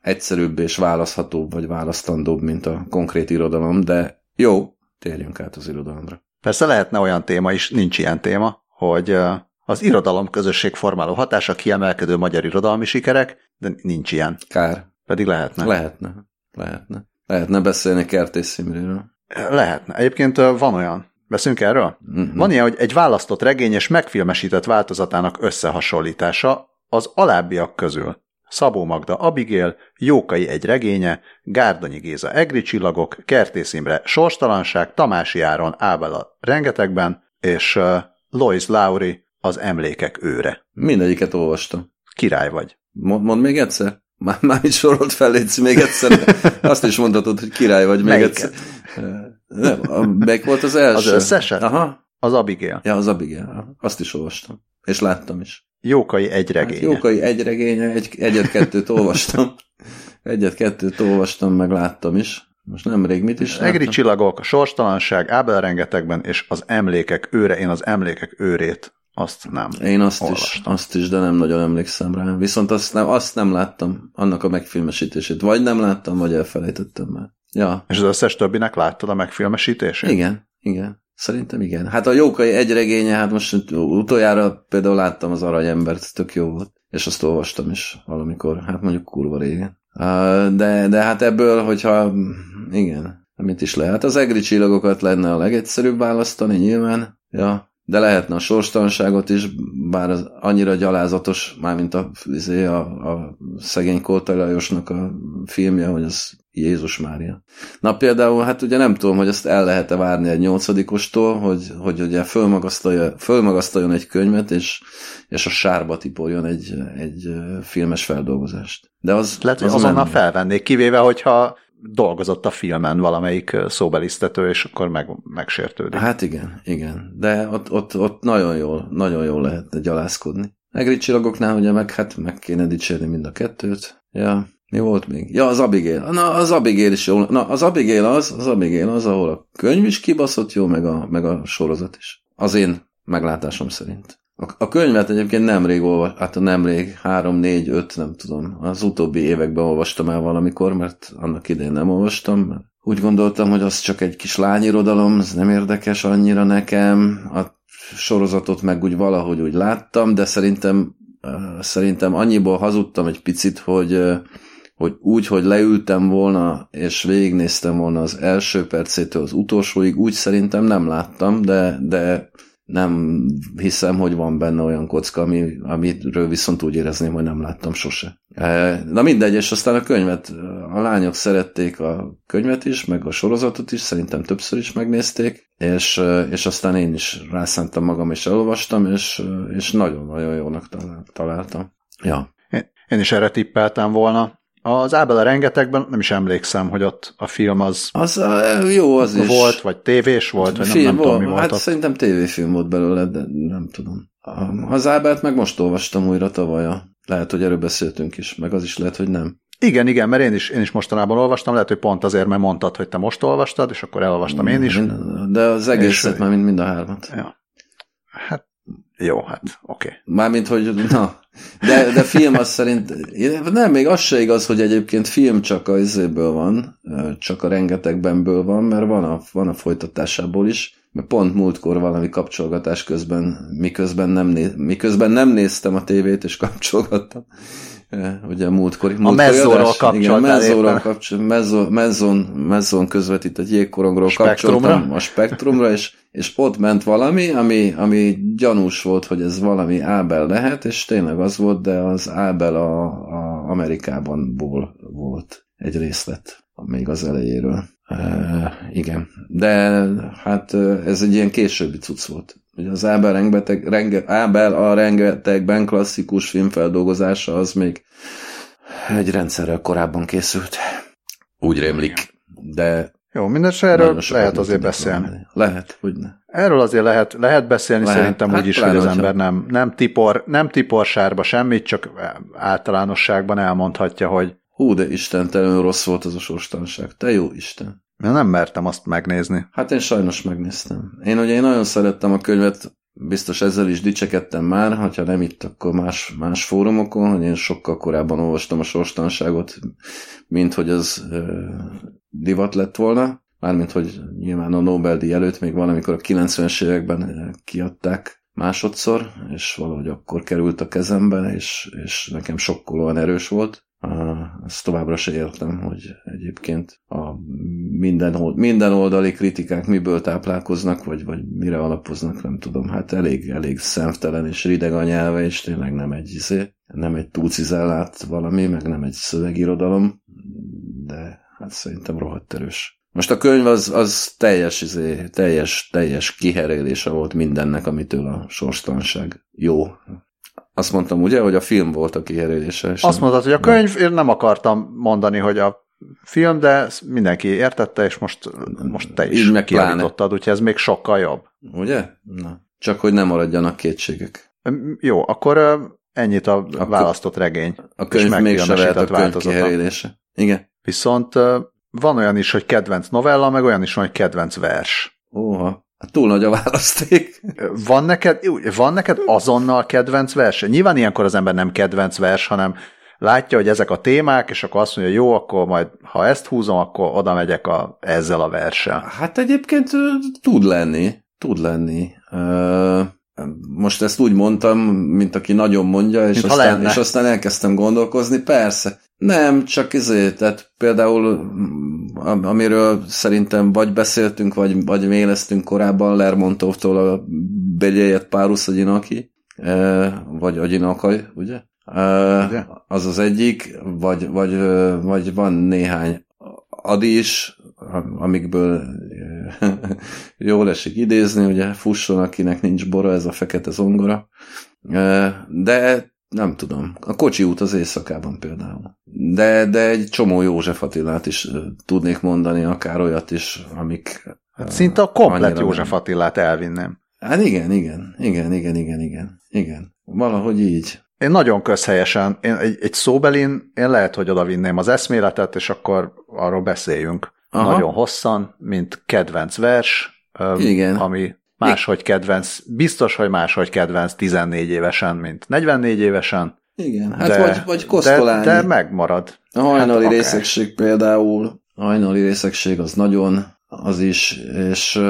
Speaker 2: egyszerűbb és választhatóbb, vagy választandóbb, mint a konkrét irodalom, de jó, térjünk át az irodalomra.
Speaker 1: Persze lehetne olyan téma is, nincs ilyen téma, hogy az irodalom közösség formáló hatása kiemelkedő magyar irodalmi sikerek, de nincs ilyen.
Speaker 2: Kár.
Speaker 1: Pedig lehetne.
Speaker 2: Lehetne. Lehetne. Lehetne beszélni Kertész Imréről.
Speaker 1: Lehetne. Egyébként van olyan. Beszünk erről? Mm-hmm. Van ilyen, hogy egy választott regény és megfilmesített változatának összehasonlítása az alábbiak közül. Szabó Magda Abigail, Jókai egy regénye, Gárdonyi Géza Egri csillagok, Kertész Imre Sorstalanság, Tamási Áron Ábela rengetegben, és uh, Lois Lauri az Emlékek őre.
Speaker 2: Mindegyiket olvastam.
Speaker 1: Király vagy.
Speaker 2: Mond, mond még egyszer? Már, már is sorolt fel, légy még egyszer. [LAUGHS] Azt is mondhatod, hogy király vagy még Melyiket? egyszer. Nem, meg volt az első.
Speaker 1: Az összeset?
Speaker 2: Aha.
Speaker 1: Az Abigail.
Speaker 2: Ja, az Abigail. Azt is olvastam. És láttam is.
Speaker 1: Jókai egy regénye. Hát
Speaker 2: Jókai egy regénye, egy, egyet-kettőt olvastam. [LAUGHS] Egyet-kettőt olvastam, meg láttam is. Most nemrég mit is
Speaker 1: Egri csillagok, a sorstalanság, Ábel rengetegben, és az emlékek őre, én az emlékek őrét azt nem
Speaker 2: Én azt is, azt is, de nem nagyon emlékszem rá. Viszont azt nem, azt nem láttam, annak a megfilmesítését. Vagy nem láttam, vagy elfelejtettem már. Ja.
Speaker 1: És az összes többinek láttad a megfilmesítését?
Speaker 2: Igen, igen. Szerintem igen. Hát a Jókai egy regénye, hát most utoljára például láttam az Aranyembert, tök jó volt. És azt olvastam is valamikor, hát mondjuk kurva régen. De, de hát ebből, hogyha igen, mit is lehet. Az egri csillagokat lenne a legegyszerűbb választani nyilván. Ja, de lehetne a sorstanságot is, bár az annyira gyalázatos, mármint a, izé, a, a szegény Kóta Lajosnak a filmje, hogy az Jézus Mária. Na például, hát ugye nem tudom, hogy ezt el lehet-e várni egy nyolcadikostól, hogy, hogy ugye fölmagasztaljon egy könyvet, és, és a sárba tipoljon egy, egy filmes feldolgozást. De az,
Speaker 1: lehet, hogy az azonnal felvennék, kivéve, hogyha dolgozott a filmen valamelyik szóbelisztető, és akkor meg, megsértődik.
Speaker 2: Hát igen, igen. De ott, ott, ott nagyon jól, nagyon jól lehetne gyalászkodni. Egri csillagoknál ugye meg, hát meg kéne dicsérni mind a kettőt. Ja, mi volt még? Ja, az Abigail. Na, az Abigail is jó. Na, az Abigail az, az Abigail az, ahol a könyv is kibaszott jó, meg a, meg a sorozat is. Az én meglátásom szerint. A, a könyvet egyébként nemrég olvastam, hát nemrég, három, négy, öt, nem tudom. Az utóbbi években olvastam el valamikor, mert annak idején nem olvastam, úgy gondoltam, hogy az csak egy kis lányirodalom, ez nem érdekes annyira nekem. A sorozatot meg úgy valahogy úgy láttam, de szerintem, szerintem annyiból hazudtam egy picit, hogy hogy úgy, hogy leültem volna, és végignéztem volna az első percétől az utolsóig, úgy szerintem nem láttam, de, de nem hiszem, hogy van benne olyan kocka, ami, amiről viszont úgy érezném, hogy nem láttam sose. E, na mindegy, és aztán a könyvet, a lányok szerették a könyvet is, meg a sorozatot is, szerintem többször is megnézték, és, és aztán én is rászántam magam, és elolvastam, és, és nagyon-nagyon jónak találtam. Ja.
Speaker 1: Én is erre tippeltem volna, Az Ábel a rengetegben nem is emlékszem, hogy ott a film az,
Speaker 2: Az a, jó, az is.
Speaker 1: volt, vagy tévés volt, vagy nem, nem tudom, mi volt
Speaker 2: hát
Speaker 1: ott.
Speaker 2: szerintem tévéfilm volt belőle, de nem tudom. Az Ábelt meg most olvastam újra tavaly. Lehet, hogy erről beszéltünk is, meg az is lehet, hogy nem.
Speaker 1: Igen, igen, mert én is, én is mostanában olvastam, lehet, hogy pont azért, mert mondtad, hogy te most olvastad, és akkor elolvastam én is.
Speaker 2: De az egészet
Speaker 1: És-
Speaker 2: már mind, mind a hármat.
Speaker 1: Ja. Hát, jó, hát oké. Okay.
Speaker 2: Mármint, hogy na, de, de film az szerint, nem, még az se igaz, hogy egyébként film csak a izéből van, csak a rengetegbenből van, mert van a, van a folytatásából is, mert pont múltkor valami kapcsolgatás közben, miközben nem, néz, miközben nem néztem a tévét, és kapcsolgattam. [LAUGHS] Eh, Ugye a múltkori, múltkori
Speaker 1: mezzóról
Speaker 2: adás, Igen,
Speaker 1: kapcsoltál
Speaker 2: mezzóról kapcsol, mezzo, mezzon, mezzon közvetít a jégkorongról kapcsoltam a spektrumra, és, és ott ment valami, ami, ami gyanús volt, hogy ez valami Ábel lehet, és tényleg az volt, de az Ábel a, a Amerikában ból volt egy részlet még az elejéről. Uh, igen, de hát ez egy ilyen későbbi cucc volt. Ugye az Ábel, rengeteg, renge, Ábel a rengetegben klasszikus filmfeldolgozása az még egy rendszerrel korábban készült. Úgy rémlik, de
Speaker 1: Jó, mindesetre erről lehet azért beszélni.
Speaker 2: mondani. Lehet, hogy ne.
Speaker 1: Erről azért lehet, lehet beszélni
Speaker 2: Lehet.
Speaker 1: szerintem
Speaker 2: Hát
Speaker 1: úgy is, hogy az ember nem, nem, tipor, nem tiporsárba semmit, csak általánosságban elmondhatja, hogy
Speaker 2: Hú, de istentelenül rossz volt az a sorstanság. Te jó Isten.
Speaker 1: Én nem mertem azt megnézni.
Speaker 2: Hát én sajnos megnéztem. Én ugye én nagyon szerettem a könyvet, biztos ezzel is dicsekedtem már, hogyha nem itt, akkor más, más fórumokon, hogy én sokkal korábban olvastam a sorstanságot, mint hogy az ö, divat lett volna. Mármint, hogy nyilván a Nobel-díj előtt még valamikor a 90-es években kiadták másodszor, és valahogy akkor került a kezembe, és, és nekem sokkolóan erős volt. Ezt továbbra se értem, hogy egyébként a minden, old- minden oldali kritikák miből táplálkoznak, vagy, vagy mire alapoznak, nem tudom. Hát elég, elég szemtelen és rideg a nyelve, és tényleg nem egy izé, nem egy túcizellált valami, meg nem egy szövegirodalom, de hát szerintem rohadt erős. Most a könyv az, az teljes, izé, teljes, teljes kiherélése volt mindennek, amitől a sorstalanság jó. Azt mondtam ugye, hogy a film volt a kiherélése. és
Speaker 1: Azt mondtad, hogy a könyv, én nem akartam mondani, hogy a film, de mindenki értette, és most, most te is kiavítottad, úgyhogy ez még sokkal jobb.
Speaker 2: Ugye? Na. Csak hogy nem maradjanak kétségek.
Speaker 1: Jó, akkor ennyit a
Speaker 2: Akkor-
Speaker 1: választott regény.
Speaker 2: A könyv
Speaker 1: És
Speaker 2: mégsem lehet a könyv kiherélése. Igen.
Speaker 1: Viszont van olyan is, hogy kedvenc novella, meg olyan is van, hogy kedvenc vers.
Speaker 2: Óha. Hát túl nagy a választék.
Speaker 1: Van neked, van neked azonnal kedvenc vers? Nyilván ilyenkor az ember nem kedvenc vers, hanem látja, hogy ezek a témák, és akkor azt mondja, jó, akkor majd, ha ezt húzom, akkor oda megyek a, ezzel a verssel.
Speaker 2: Hát egyébként tud lenni. Tud lenni. Most ezt úgy mondtam, mint aki nagyon mondja, és, aztán, és aztán elkezdtem gondolkozni. Persze. Nem, csak ezért, tehát például am- amiről szerintem vagy beszéltünk, vagy, vagy méleztünk korábban Lermontovtól a Begyéjet Párus Agyinaki, vagy Agyinakaj, ugye? Ö,
Speaker 1: Ugye?
Speaker 2: Az az egyik, vagy, vagy, ö, vagy van néhány Adi is, am- amikből [LAUGHS] jól esik idézni, ugye fusson, akinek nincs bora, ez a fekete zongora. De nem tudom. A kocsi út az éjszakában például. De, de egy csomó József Attilát is tudnék mondani, akár olyat is, amik...
Speaker 1: Hát szinte a komplet József
Speaker 2: nem.
Speaker 1: Attilát elvinném.
Speaker 2: Hát igen, igen, igen, igen, igen, igen, igen. Valahogy így.
Speaker 1: Én nagyon közhelyesen, én egy, egy szóbelin, én lehet, hogy oda vinném az eszméletet, és akkor arról beszéljünk.
Speaker 2: Aha.
Speaker 1: Nagyon hosszan, mint kedvenc vers,
Speaker 2: Igen.
Speaker 1: ami máshogy kedvenc, biztos, hogy máshogy kedvenc 14 évesen, mint 44 évesen.
Speaker 2: Igen, hát
Speaker 1: de,
Speaker 2: vagy, vagy kosztolálni.
Speaker 1: De, de megmarad.
Speaker 2: A hajnali
Speaker 1: Hát akár.
Speaker 2: részegség például, a hajnali részegség az nagyon, az is, és,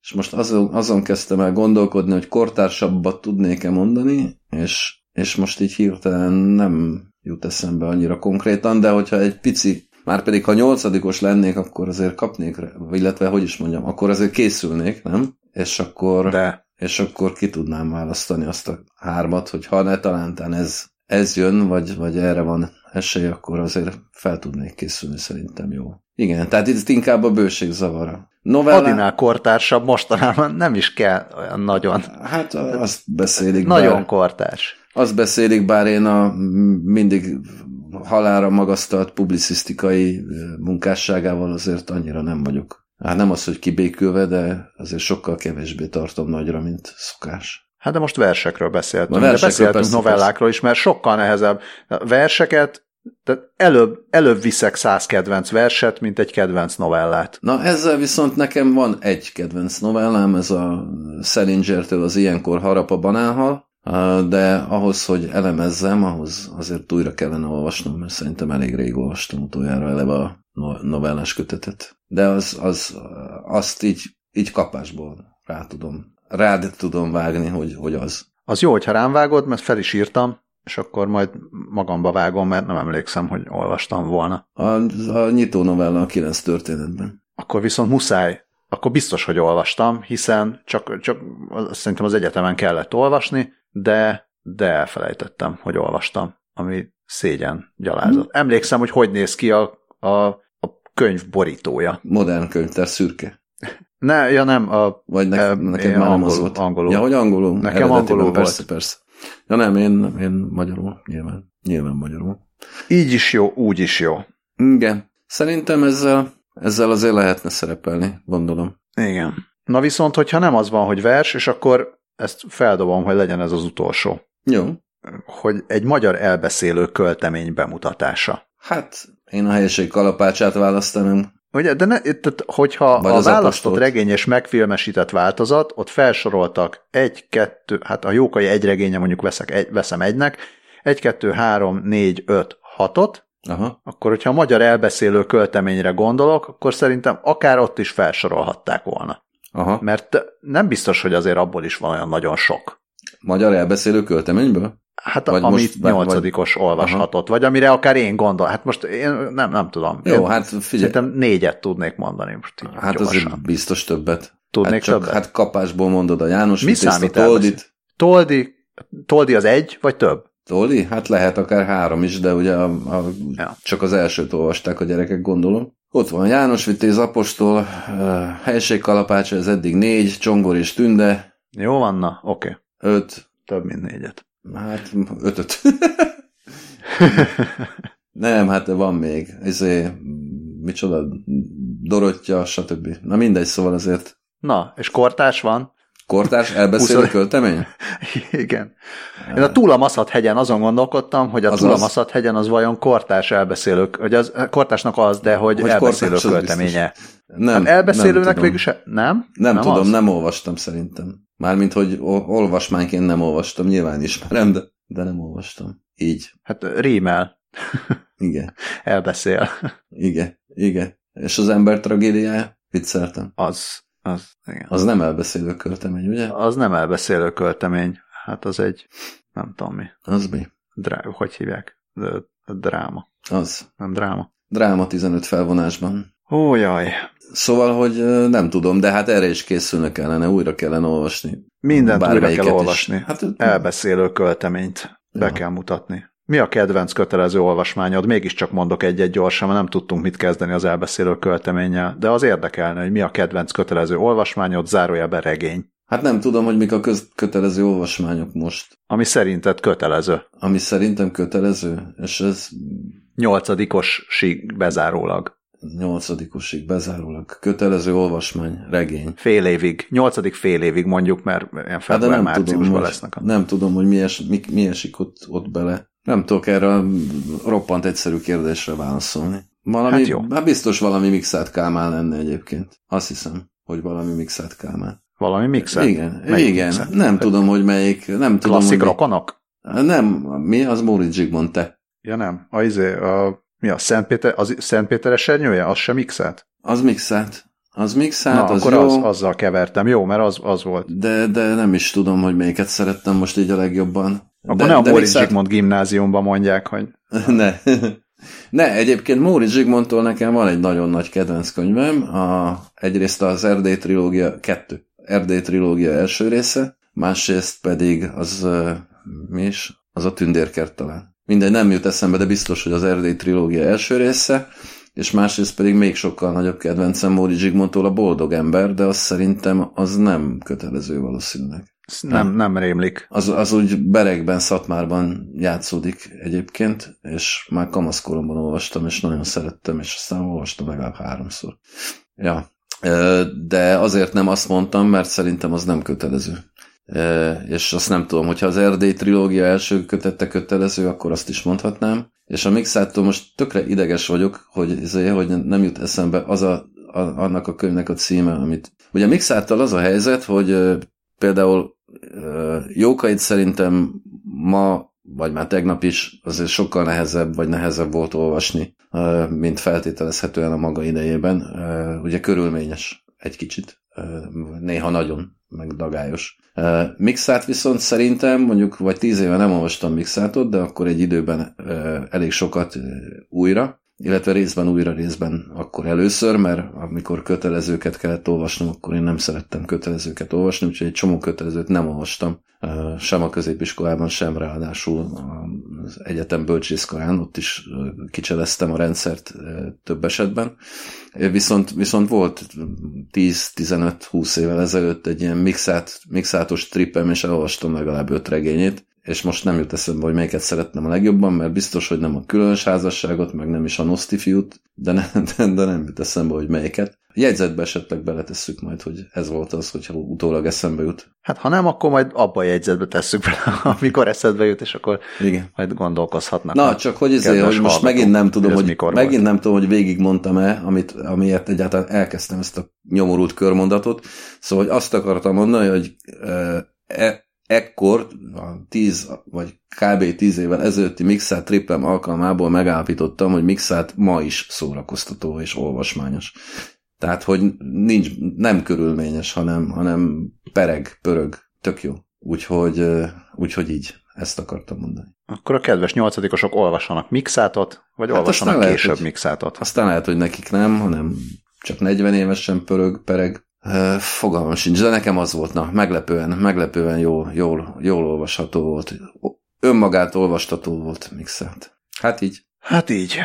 Speaker 2: és most azon, azon kezdtem el gondolkodni, hogy kortársabbat tudnék-e mondani, és, és most így hirtelen nem jut eszembe annyira konkrétan, de hogyha egy pici, már pedig ha nyolcadikos lennék, akkor azért kapnék, illetve hogy is mondjam, akkor azért készülnék, nem? És akkor,
Speaker 1: De
Speaker 2: és akkor ki tudnám választani azt a hármat, hogy ha ne talántán ez, ez jön, vagy, vagy erre van esély, akkor azért fel tudnék készülni, szerintem jó. Igen, tehát itt inkább a bőség zavara. Novella,
Speaker 1: Adinál kortársabb mostanában nem is kell olyan nagyon.
Speaker 2: hát azt beszélik,
Speaker 1: Nagyon
Speaker 2: bár,
Speaker 1: kortárs.
Speaker 2: azt beszélik, bár én a, mindig halára magasztalt publicisztikai munkásságával azért annyira nem vagyok. Hát nem az, hogy kibékülve, de azért sokkal kevésbé tartom nagyra, mint szokás.
Speaker 1: Hát de most versekről beszéltünk, versekről de beszéltünk persze, novellákról is, mert sokkal nehezebb. A verseket, tehát előbb, előbb viszek száz kedvenc verset, mint egy kedvenc novellát.
Speaker 2: Na ezzel viszont nekem van egy kedvenc novellám, ez a Salinger-től az Ilyenkor harap a banánhal, de ahhoz, hogy elemezzem, ahhoz azért újra kellene olvasnom, mert szerintem elég rég olvastam utoljára eleve a novellás kötetet. De az, az, azt így, így kapásból rá tudom, rád tudom vágni, hogy, hogy az.
Speaker 1: Az jó, hogyha rám vágod, mert fel is írtam, és akkor majd magamba vágom, mert nem emlékszem, hogy olvastam volna.
Speaker 2: A, a nyitó novella a kilenc történetben.
Speaker 1: Akkor viszont muszáj, akkor biztos, hogy olvastam, hiszen csak, csak szerintem az egyetemen kellett olvasni, de, de elfelejtettem, hogy olvastam, ami szégyen gyalázat. Hmm. Emlékszem, hogy hogy néz ki a, a könyv borítója.
Speaker 2: Modern könyvtár szürke.
Speaker 1: Ne, ja nem. A,
Speaker 2: Vagy ne, e, neked már nem az volt.
Speaker 1: Angolul.
Speaker 2: Ja, hogy angolul.
Speaker 1: Nekem angolul volt.
Speaker 2: Persze, persze. Ja nem, én, én magyarul, nyilván. Nyilván magyarul.
Speaker 1: Így is jó, úgy is jó.
Speaker 2: Igen. Szerintem ezzel, ezzel azért lehetne szerepelni, gondolom.
Speaker 1: Igen. Na viszont, hogyha nem az van, hogy vers, és akkor ezt feldobom, hogy legyen ez az utolsó.
Speaker 2: Jó.
Speaker 1: Hogy egy magyar elbeszélő költemény bemutatása.
Speaker 2: Hát, én a helyiség kalapácsát választanám.
Speaker 1: Ugye, de ne, tehát, hogyha Vagy a választott regény és megfilmesített változat, ott felsoroltak egy, kettő, hát a jókai egy regénye mondjuk veszek egy, veszem egynek, egy, kettő, három, négy, öt, hatot, Aha. akkor hogyha a magyar elbeszélő költeményre gondolok, akkor szerintem akár ott is felsorolhatták volna. Aha. Mert nem biztos, hogy azért abból is van olyan nagyon sok.
Speaker 2: Magyar elbeszélő költeményből?
Speaker 1: Hát vagy amit most, nyolcadikos vagy... olvashatott, Aha. vagy amire akár én gondol. Hát most én nem, nem tudom.
Speaker 2: Jó, én hát figyelj.
Speaker 1: Szerintem négyet tudnék mondani most így
Speaker 2: Hát gyorsan. azért biztos többet.
Speaker 1: Tudnék
Speaker 2: hát
Speaker 1: csak, többet?
Speaker 2: Hát kapásból mondod a János
Speaker 1: Mi számít a Toldit. Toldi, Toldi az egy, vagy több?
Speaker 2: Toldi? Hát lehet akár három is, de ugye a, a, ja. csak az elsőt olvasták a gyerekek, gondolom. Ott van János Vitéz Apostol, helység kalapácsa, ez eddig négy, Csongor és Tünde.
Speaker 1: Jó van, na, oké.
Speaker 2: Okay. Öt.
Speaker 1: Több, mint négyet.
Speaker 2: Hát ötöt. Nem, hát van még. Izé, micsoda, Dorottya, stb. Na mindegy, szóval azért.
Speaker 1: Na, és kortás van?
Speaker 2: Kortárs elbeszélő 20... költemény? [LAUGHS]
Speaker 1: Igen. Én a Túlamaszat hegyen azon gondolkodtam, hogy a Túlamaszat hegyen az vajon kortárs elbeszélők, hogy az kortásnak az, de hogy, hogy elbeszélő költeménye. Nem, hát elbeszélőnek nem végül se, nem?
Speaker 2: Nem, nem tudom, az? nem olvastam szerintem. Mármint, hogy olvasmányként nem olvastam, nyilván ismerem, de, de nem olvastam. Így.
Speaker 1: Hát rímel.
Speaker 2: Igen. [LAUGHS]
Speaker 1: Elbeszél.
Speaker 2: Igen, igen. És az ember tragédiája? Vicceltem.
Speaker 1: Az, az, igen.
Speaker 2: Az nem elbeszélő költemény, ugye?
Speaker 1: Az nem elbeszélő költemény. Hát az egy, nem tudom mi.
Speaker 2: Az mi?
Speaker 1: Drá, hogy hívják? Dráma.
Speaker 2: Az.
Speaker 1: Nem dráma.
Speaker 2: Dráma 15 felvonásban.
Speaker 1: Ó, jaj.
Speaker 2: Szóval, hogy nem tudom, de hát erre is készülnek kellene, újra kellene olvasni.
Speaker 1: Mindent újra kell olvasni. Is. Hát, Elbeszélő költeményt be ja. kell mutatni. Mi a kedvenc kötelező olvasmányod? Mégiscsak mondok egy-egy gyorsan, mert nem tudtunk mit kezdeni az elbeszélő költeménnyel, de az érdekelne, hogy mi a kedvenc kötelező olvasmányod, zárójelben regény.
Speaker 2: Hát nem tudom, hogy mik a köz- kötelező olvasmányok most.
Speaker 1: Ami szerinted kötelező.
Speaker 2: Ami szerintem kötelező, és ez...
Speaker 1: Nyolcadikosig bezárólag
Speaker 2: nyolcadikosig bezárólag kötelező olvasmány, regény.
Speaker 1: Fél évig, nyolcadik fél évig mondjuk, mert ilyen február hát nem tudom, lesznek.
Speaker 2: A... Nem tudom, hogy mi, es, mi, mi esik ott, ott bele. Nem tudok erre a roppant egyszerű kérdésre válaszolni. Valami, hát jó. Hát biztos valami mixát Kálmán lenne egyébként. Azt hiszem, hogy valami mixát Kálmán.
Speaker 1: Valami mixát?
Speaker 2: Igen, melyik igen. Mixát? Nem tudom, hogy melyik. Nem tudom,
Speaker 1: Klasszik rokonok?
Speaker 2: Nem, mi? Az Móricz Zsigmond, te.
Speaker 1: Ja nem, a, izé, a mi a Szentpéter, az Szentpéter esernyője? Az sem mixelt?
Speaker 2: Az mixelt. Az mixelt,
Speaker 1: Na,
Speaker 2: az
Speaker 1: akkor
Speaker 2: jó.
Speaker 1: Az, azzal kevertem, jó, mert az, az volt.
Speaker 2: De, de nem is tudom, hogy melyiket szerettem most így a legjobban.
Speaker 1: Akkor
Speaker 2: de,
Speaker 1: ne a Móricz mixelt... Zsigmond gimnáziumban mondják, hogy... [LAUGHS]
Speaker 2: ne. ne, egyébként Móricz Zsigmondtól nekem van egy nagyon nagy kedvenc könyvem. A, egyrészt az Erdély trilógia, kettő. Erdély trilógia első része, másrészt pedig az, mi is? Az a tündérkert talán mindegy, nem jut eszembe, de biztos, hogy az Erdély trilógia első része, és másrészt pedig még sokkal nagyobb kedvencem Móri Zsigmondtól a Boldog ember, de azt szerintem az nem kötelező valószínűleg.
Speaker 1: Nem, nem rémlik.
Speaker 2: Az, az úgy Berekben, Szatmárban játszódik egyébként, és már kamaszkoromban olvastam, és nagyon szerettem, és aztán olvastam legalább háromszor. Ja, de azért nem azt mondtam, mert szerintem az nem kötelező. És azt nem tudom, hogyha az Erdély trilógia első kötette kötelező, akkor azt is mondhatnám. És a Mixától most tökre ideges vagyok, hogy, ezért, hogy nem jut eszembe az a, a, annak a könyvnek a címe, amit... Ugye a Mixáttal az a helyzet, hogy például Jókait szerintem ma, vagy már tegnap is azért sokkal nehezebb, vagy nehezebb volt olvasni, mint feltételezhetően a maga idejében. Ugye körülményes egy kicsit, néha nagyon, meg dagályos. Mixát viszont szerintem, mondjuk, vagy tíz éve nem olvastam Mixátot, de akkor egy időben elég sokat újra, illetve részben újra, részben akkor először, mert amikor kötelezőket kellett olvasnom, akkor én nem szerettem kötelezőket olvasni, úgyhogy egy csomó kötelezőt nem olvastam, sem a középiskolában, sem ráadásul az egyetem bölcsészkarán, ott is kicseleztem a rendszert több esetben. Viszont, viszont volt 10-15-20 évvel ezelőtt egy ilyen mixát, mixátos trippem, és elolvastam legalább öt regényét, és most nem jut eszembe, hogy melyiket szeretnem a legjobban, mert biztos, hogy nem a különös házasságot, meg nem is a Nosti fiút, de, ne, [LAUGHS] de, de nem jut eszembe, hogy melyiket. Jegyzetbe esetleg beletesszük majd, hogy ez volt az, hogyha utólag eszembe jut.
Speaker 1: Hát ha nem, akkor majd abba a jegyzetbe tesszük bele, [LAUGHS] amikor eszedbe jut, és akkor Igen. majd gondolkozhatnak.
Speaker 2: Na, csak hogy ezért, hogy most megint nem tudom, hogy, hogy megint volt. nem tudom, hogy végigmondtam-e, amit, amiért egyáltalán elkezdtem ezt a nyomorult körmondatot. Szóval hogy azt akartam mondani, hogy e, ekkor, a 10 vagy kb. 10 évvel ezelőtti Mixát triplem alkalmából megállapítottam, hogy Mixát ma is szórakoztató és olvasmányos. Tehát, hogy nincs, nem körülményes, hanem, hanem pereg, pörög, tök jó. Úgyhogy, úgyhogy így, ezt akartam mondani.
Speaker 1: Akkor a kedves nyolcadikosok olvassanak mixátot, vagy hát olvassanak lehet, később hogy, mixátot.
Speaker 2: Aztán lehet, hogy nekik nem, hanem csak 40 évesen pörög, pereg, Fogalmam sincs, de nekem az volt, na, meglepően, meglepően jó, jól, jól olvasható volt. Önmagát olvastató volt mixelt. Hát így.
Speaker 1: Hát így.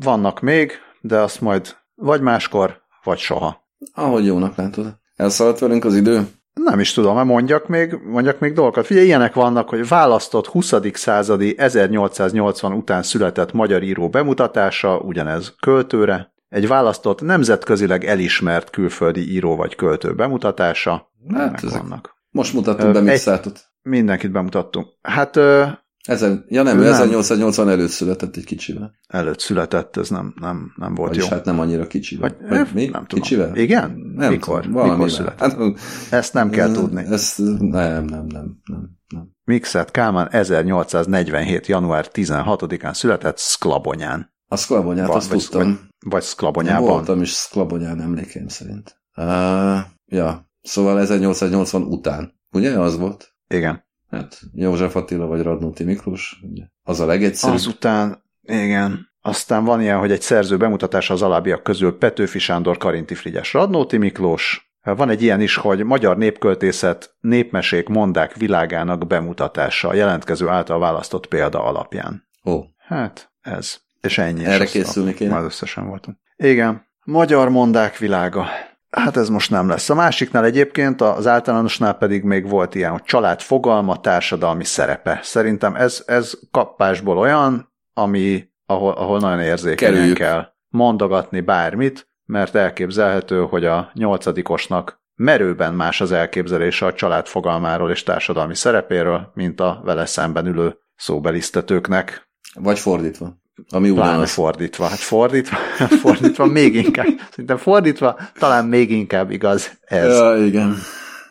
Speaker 1: Vannak még, de azt majd vagy máskor, vagy soha.
Speaker 2: Ahogy jónak látod. Elszaladt velünk az idő?
Speaker 1: Nem is tudom, mert mondjak még, mondjak még dolgokat. Figyelj, ilyenek vannak, hogy választott 20. századi 1880 után született magyar író bemutatása, ugyanez költőre, egy választott nemzetközileg elismert külföldi író vagy költő bemutatása. Hát ezek vannak.
Speaker 2: Most mutattunk be Mixátot.
Speaker 1: Mindenkit bemutattunk. Hát...
Speaker 2: Ezen, ja nem, ő 1880 előtt született egy kicsivel.
Speaker 1: Előtt született, ez nem, nem, nem volt Vagyis jó.
Speaker 2: hát nem annyira kicsivel. Vagy, Vagy mi? Nem tudom. Kicsivel?
Speaker 1: Igen? Nem Mikor? Tudom, Mikor született? Hát, ezt nem kell tudni.
Speaker 2: Ezt nem, nem, nem, nem. nem.
Speaker 1: Mixet Kálmán 1847. január 16-án született Szklabonyán.
Speaker 2: A Szklabonyát, azt vagy, tudtam.
Speaker 1: Vagy, vagy Szklabonyában.
Speaker 2: Voltam is Szklabonyán emlékeim szerint. Uh, ja, szóval 1880 után. Ugye az volt?
Speaker 1: Igen.
Speaker 2: Hát József Attila vagy Radnóti Miklós, az a legegyszerűbb.
Speaker 1: Azután, igen. Aztán van ilyen, hogy egy szerző bemutatása az alábbiak közül Petőfi Sándor, Karinti Frigyes, Radnóti Miklós. Van egy ilyen is, hogy magyar népköltészet, népmesék, mondák világának bemutatása a jelentkező által választott példa alapján.
Speaker 2: Ó.
Speaker 1: Hát, ez. És ennyi.
Speaker 2: Erre készülni kéne.
Speaker 1: Már összesen voltunk. Igen. Magyar mondák világa. Hát ez most nem lesz. A másiknál egyébként, az általánosnál pedig még volt ilyen, hogy család fogalma, társadalmi szerepe. Szerintem ez, ez kapásból olyan, ami, ahol, ahol nagyon érzékenyen kell mondogatni bármit, mert elképzelhető, hogy a nyolcadikosnak merőben más az elképzelése a család fogalmáról és társadalmi szerepéről, mint a vele szemben ülő szóbelisztetőknek.
Speaker 2: Vagy fordítva. Ami
Speaker 1: Pláne fordítva. Hát fordítva, [LAUGHS] fordítva még inkább. Szerintem fordítva talán még inkább igaz ez.
Speaker 2: Ja, igen.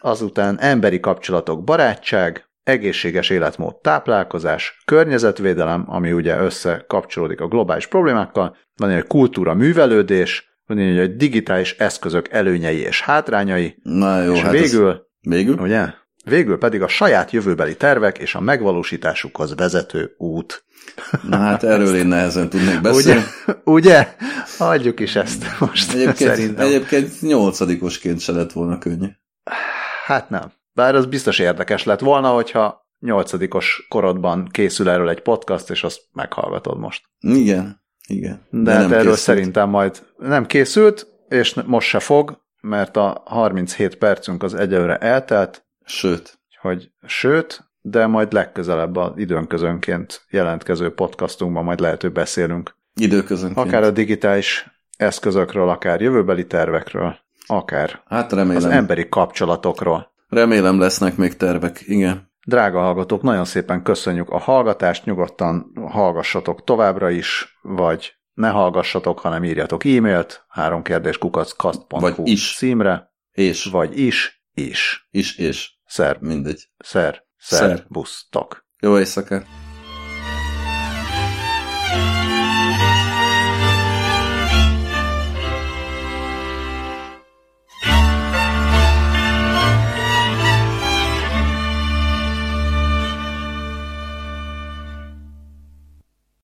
Speaker 1: Azután emberi kapcsolatok, barátság, egészséges életmód, táplálkozás, környezetvédelem, ami ugye összekapcsolódik a globális problémákkal, van egy kultúra művelődés, van egy digitális eszközök előnyei és hátrányai,
Speaker 2: Na jó,
Speaker 1: és
Speaker 2: hát
Speaker 1: végül,
Speaker 2: ez... végül?
Speaker 1: Ugye? Végül pedig a saját jövőbeli tervek és a megvalósításukhoz vezető út.
Speaker 2: Na hát erről én nehezen tudnék beszélni.
Speaker 1: Ugye? Ugye? Hagyjuk is ezt most
Speaker 2: egyébként, szerintem. Egyébként nyolcadikosként se lett volna könnyű.
Speaker 1: Hát nem. Bár az biztos érdekes lett volna, hogyha nyolcadikos korodban készül erről egy podcast, és azt meghallgatod most.
Speaker 2: Igen, igen.
Speaker 1: De, De hát erről készült. szerintem majd nem készült, és most se fog, mert a 37 percünk az egyelőre eltelt.
Speaker 2: Sőt.
Speaker 1: hogy sőt, de majd legközelebb az időnközönként jelentkező podcastunkban majd lehet, hogy beszélünk.
Speaker 2: Időközönként.
Speaker 1: Akár a digitális eszközökről, akár jövőbeli tervekről, akár
Speaker 2: Hát remélem.
Speaker 1: az emberi kapcsolatokról.
Speaker 2: Remélem lesznek még tervek, igen.
Speaker 1: Drága hallgatók, nagyon szépen köszönjük a hallgatást, nyugodtan hallgassatok továbbra is, vagy ne hallgassatok, hanem írjatok e-mailt, három kérdés kukackkast.hu
Speaker 2: Vagy is.
Speaker 1: címre,
Speaker 2: És,
Speaker 1: vagy is, is.
Speaker 2: is, és,
Speaker 1: Szer,
Speaker 2: mindegy.
Speaker 1: szer,
Speaker 2: Szer.
Speaker 1: szer, busztok.
Speaker 2: Jó éjszakát!